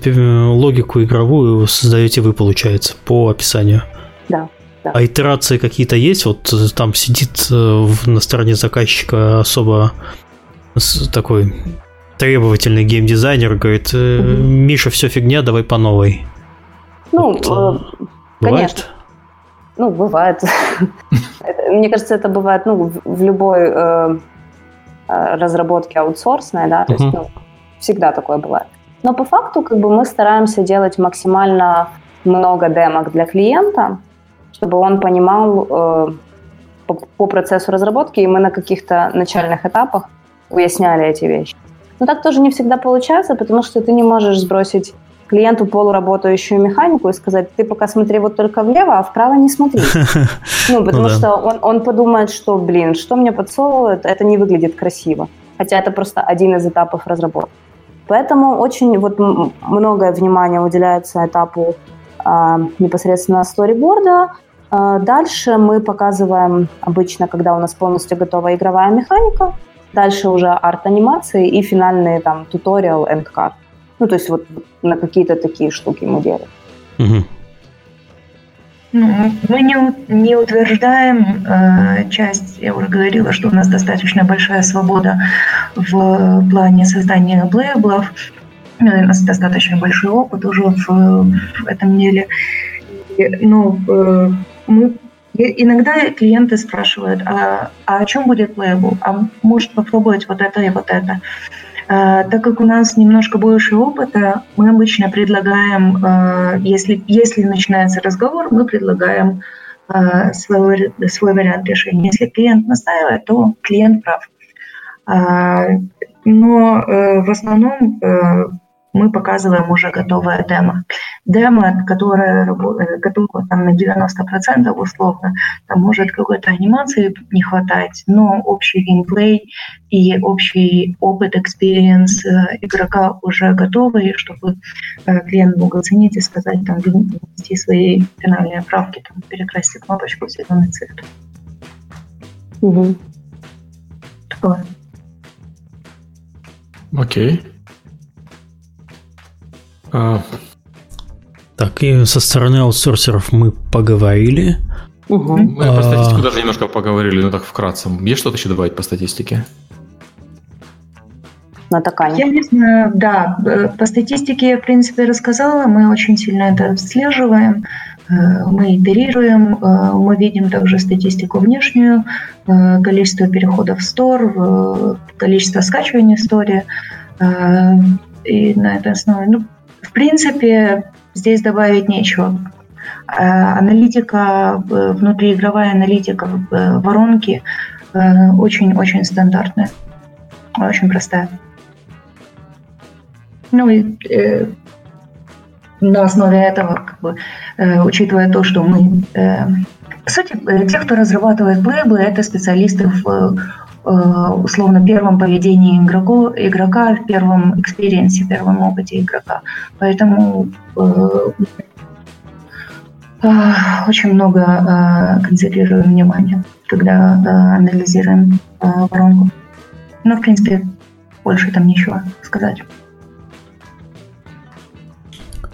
логику игровую создаете вы, получается, по описанию? Да. Да. А итерации какие-то есть? Вот э, там сидит э, на стороне заказчика особо такой требовательный геймдизайнер, говорит, mm Миша, все фигня, давай по новой. Ну, вот, э, бывает? конечно. Ну, бывает. Мне кажется, это бывает ну, в любой э, э, разработке аутсорсной, да, то есть ну, всегда такое бывает. Но по факту как бы мы стараемся делать максимально много демок для клиента, чтобы он понимал э, по, по процессу разработки, и мы на каких-то начальных этапах уясняли эти вещи. Но так тоже не всегда получается, потому что ты не можешь сбросить клиенту полуработающую механику и сказать, ты пока смотри вот только влево, а вправо не смотри. Ну, потому ну, да. что он, он подумает, что, блин, что мне подсовывают, это не выглядит красиво. Хотя это просто один из этапов разработки. Поэтому очень вот многое внимание уделяется этапу э, непосредственно сториборда. Э, дальше мы показываем обычно, когда у нас полностью готова игровая механика, дальше уже арт-анимации и финальные там туториал, эндкарт. Ну, то есть вот на какие-то такие штуки мы делаем. Угу. Ну, мы не, не утверждаем э, часть, я уже говорила, что у нас достаточно большая свобода в плане создания лейблов. Ну, у нас достаточно большой опыт уже в, в этом деле. И, ну, э, мы Иногда клиенты спрашивают, а, а о чем будет лейбл? А может попробовать вот это и вот это? А, так как у нас немножко больше опыта, мы обычно предлагаем, а, если, если начинается разговор, мы предлагаем а, свой, свой вариант решения. Если клиент настаивает, то клиент прав. Но э, в основном э, мы показываем уже готовое демо. Демо, которое э, готово там на 90% условно, там может какой-то анимации не хватать, но общий геймплей и общий опыт, experience э, игрока уже готовы, чтобы э, клиент мог оценить и сказать, там, внести свои финальные правки, там, перекрасить кнопочку в зеленый цвет. Угу. Такое. Окей. А... Так, и со стороны аутсорсеров мы поговорили. Угу. Мы а... по статистике даже немножко поговорили, но так вкратце. Есть что-то еще добавить по статистике? на Такане? Я не знаю, да. По статистике я, в принципе, рассказала. Мы очень сильно это отслеживаем. мы итерируем, мы видим также статистику внешнюю, количество переходов в стор, количество скачиваний в сторе. И на этой основе, ну, в принципе, здесь добавить нечего. Аналитика, внутриигровая аналитика воронки очень-очень стандартная, очень простая. Ну и э, на основе этого, как бы, э, учитывая то, что мы... Э, по сути, э, те, кто разрабатывает playable, это специалисты в э, условно первом поведении игроку, игрока, в первом экспириенсе, первом опыте игрока. Поэтому э, э, очень много э, концентрируем внимание, когда э, анализируем э, воронку. Но, в принципе, больше там нечего сказать.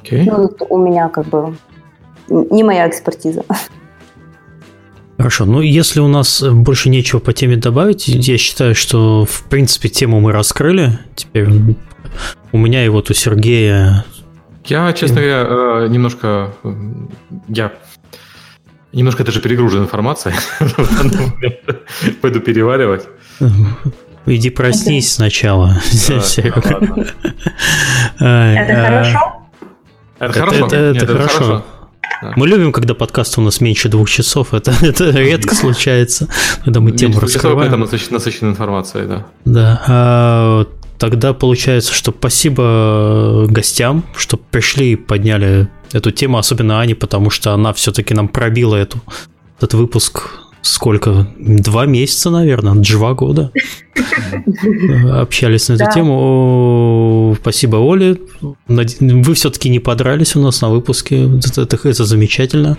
Okay. Ну, у меня как бы не моя экспертиза. Хорошо, ну если у нас больше нечего по теме добавить, я считаю, что в принципе тему мы раскрыли. Теперь у меня и вот у Сергея. Я, честно говоря, э, немножко я немножко даже перегружен информацией. Пойду переваривать. Иди проснись сначала. Это хорошо? Это, хорошо. Это хорошо. Да. Мы любим, когда подкаст у нас меньше двух часов. Это, это редко случается, когда мы тему раскрываем. Это насыщенная, насыщенная информация, да. Да. А, тогда получается, что спасибо гостям, что пришли и подняли эту тему, особенно Ане, потому что она все-таки нам пробила эту, этот выпуск сколько? Два месяца, наверное, два года общались на эту тему. Спасибо, Оле. Вы все-таки не подрались у нас на выпуске. Это, это, это замечательно.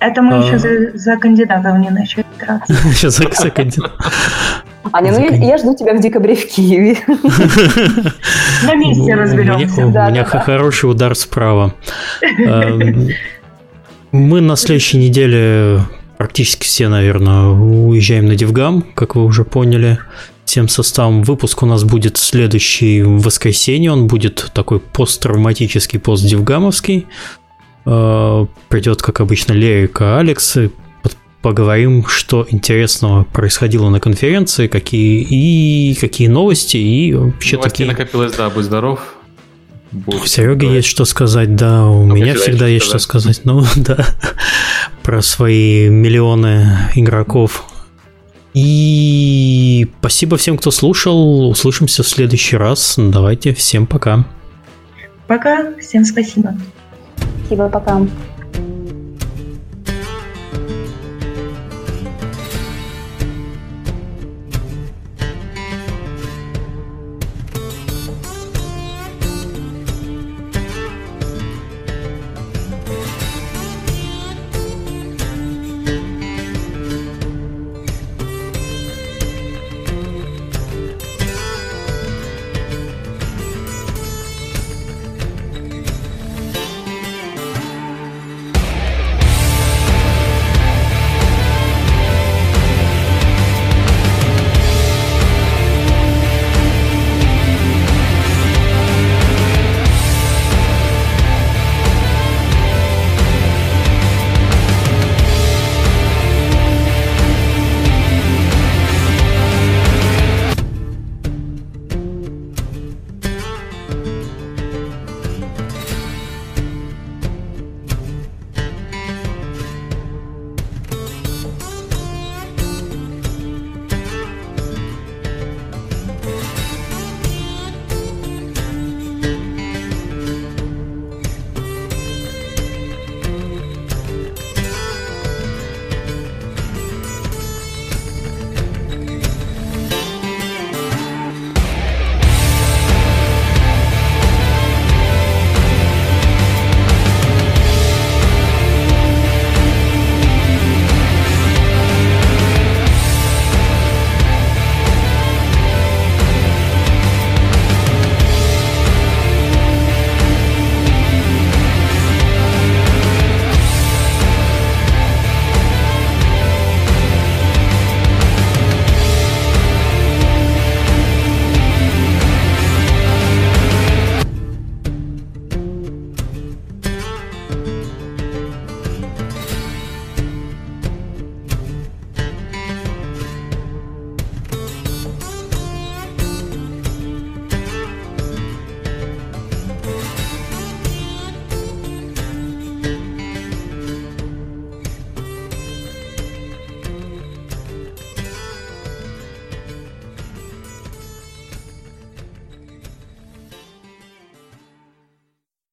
Это мы а... еще за, за кандидатов не начали драться. Сейчас за, за кандидатов. Аня, ну я, я жду тебя в декабре в Киеве. На месте разберемся. У меня хороший удар справа. Эм, мы на следующей неделе практически все, наверное, уезжаем на Дивгам, как вы уже поняли. Всем составом выпуск у нас будет следующий в воскресенье. Он будет такой посттравматический, постдивгамовский. Э, Придет, как обычно, Лерика, Алекс. И поговорим, что интересного происходило на конференции, какие и какие новости, и вообще Новости такие... накопилось, да, будь здоров. Будет у Сереги есть что сказать, да, у Но меня всегда есть что сказать. Ну, да, про свои миллионы игроков. И спасибо всем, кто слушал. Услышимся в следующий раз. Давайте, всем пока. Пока, всем спасибо. Спасибо, пока.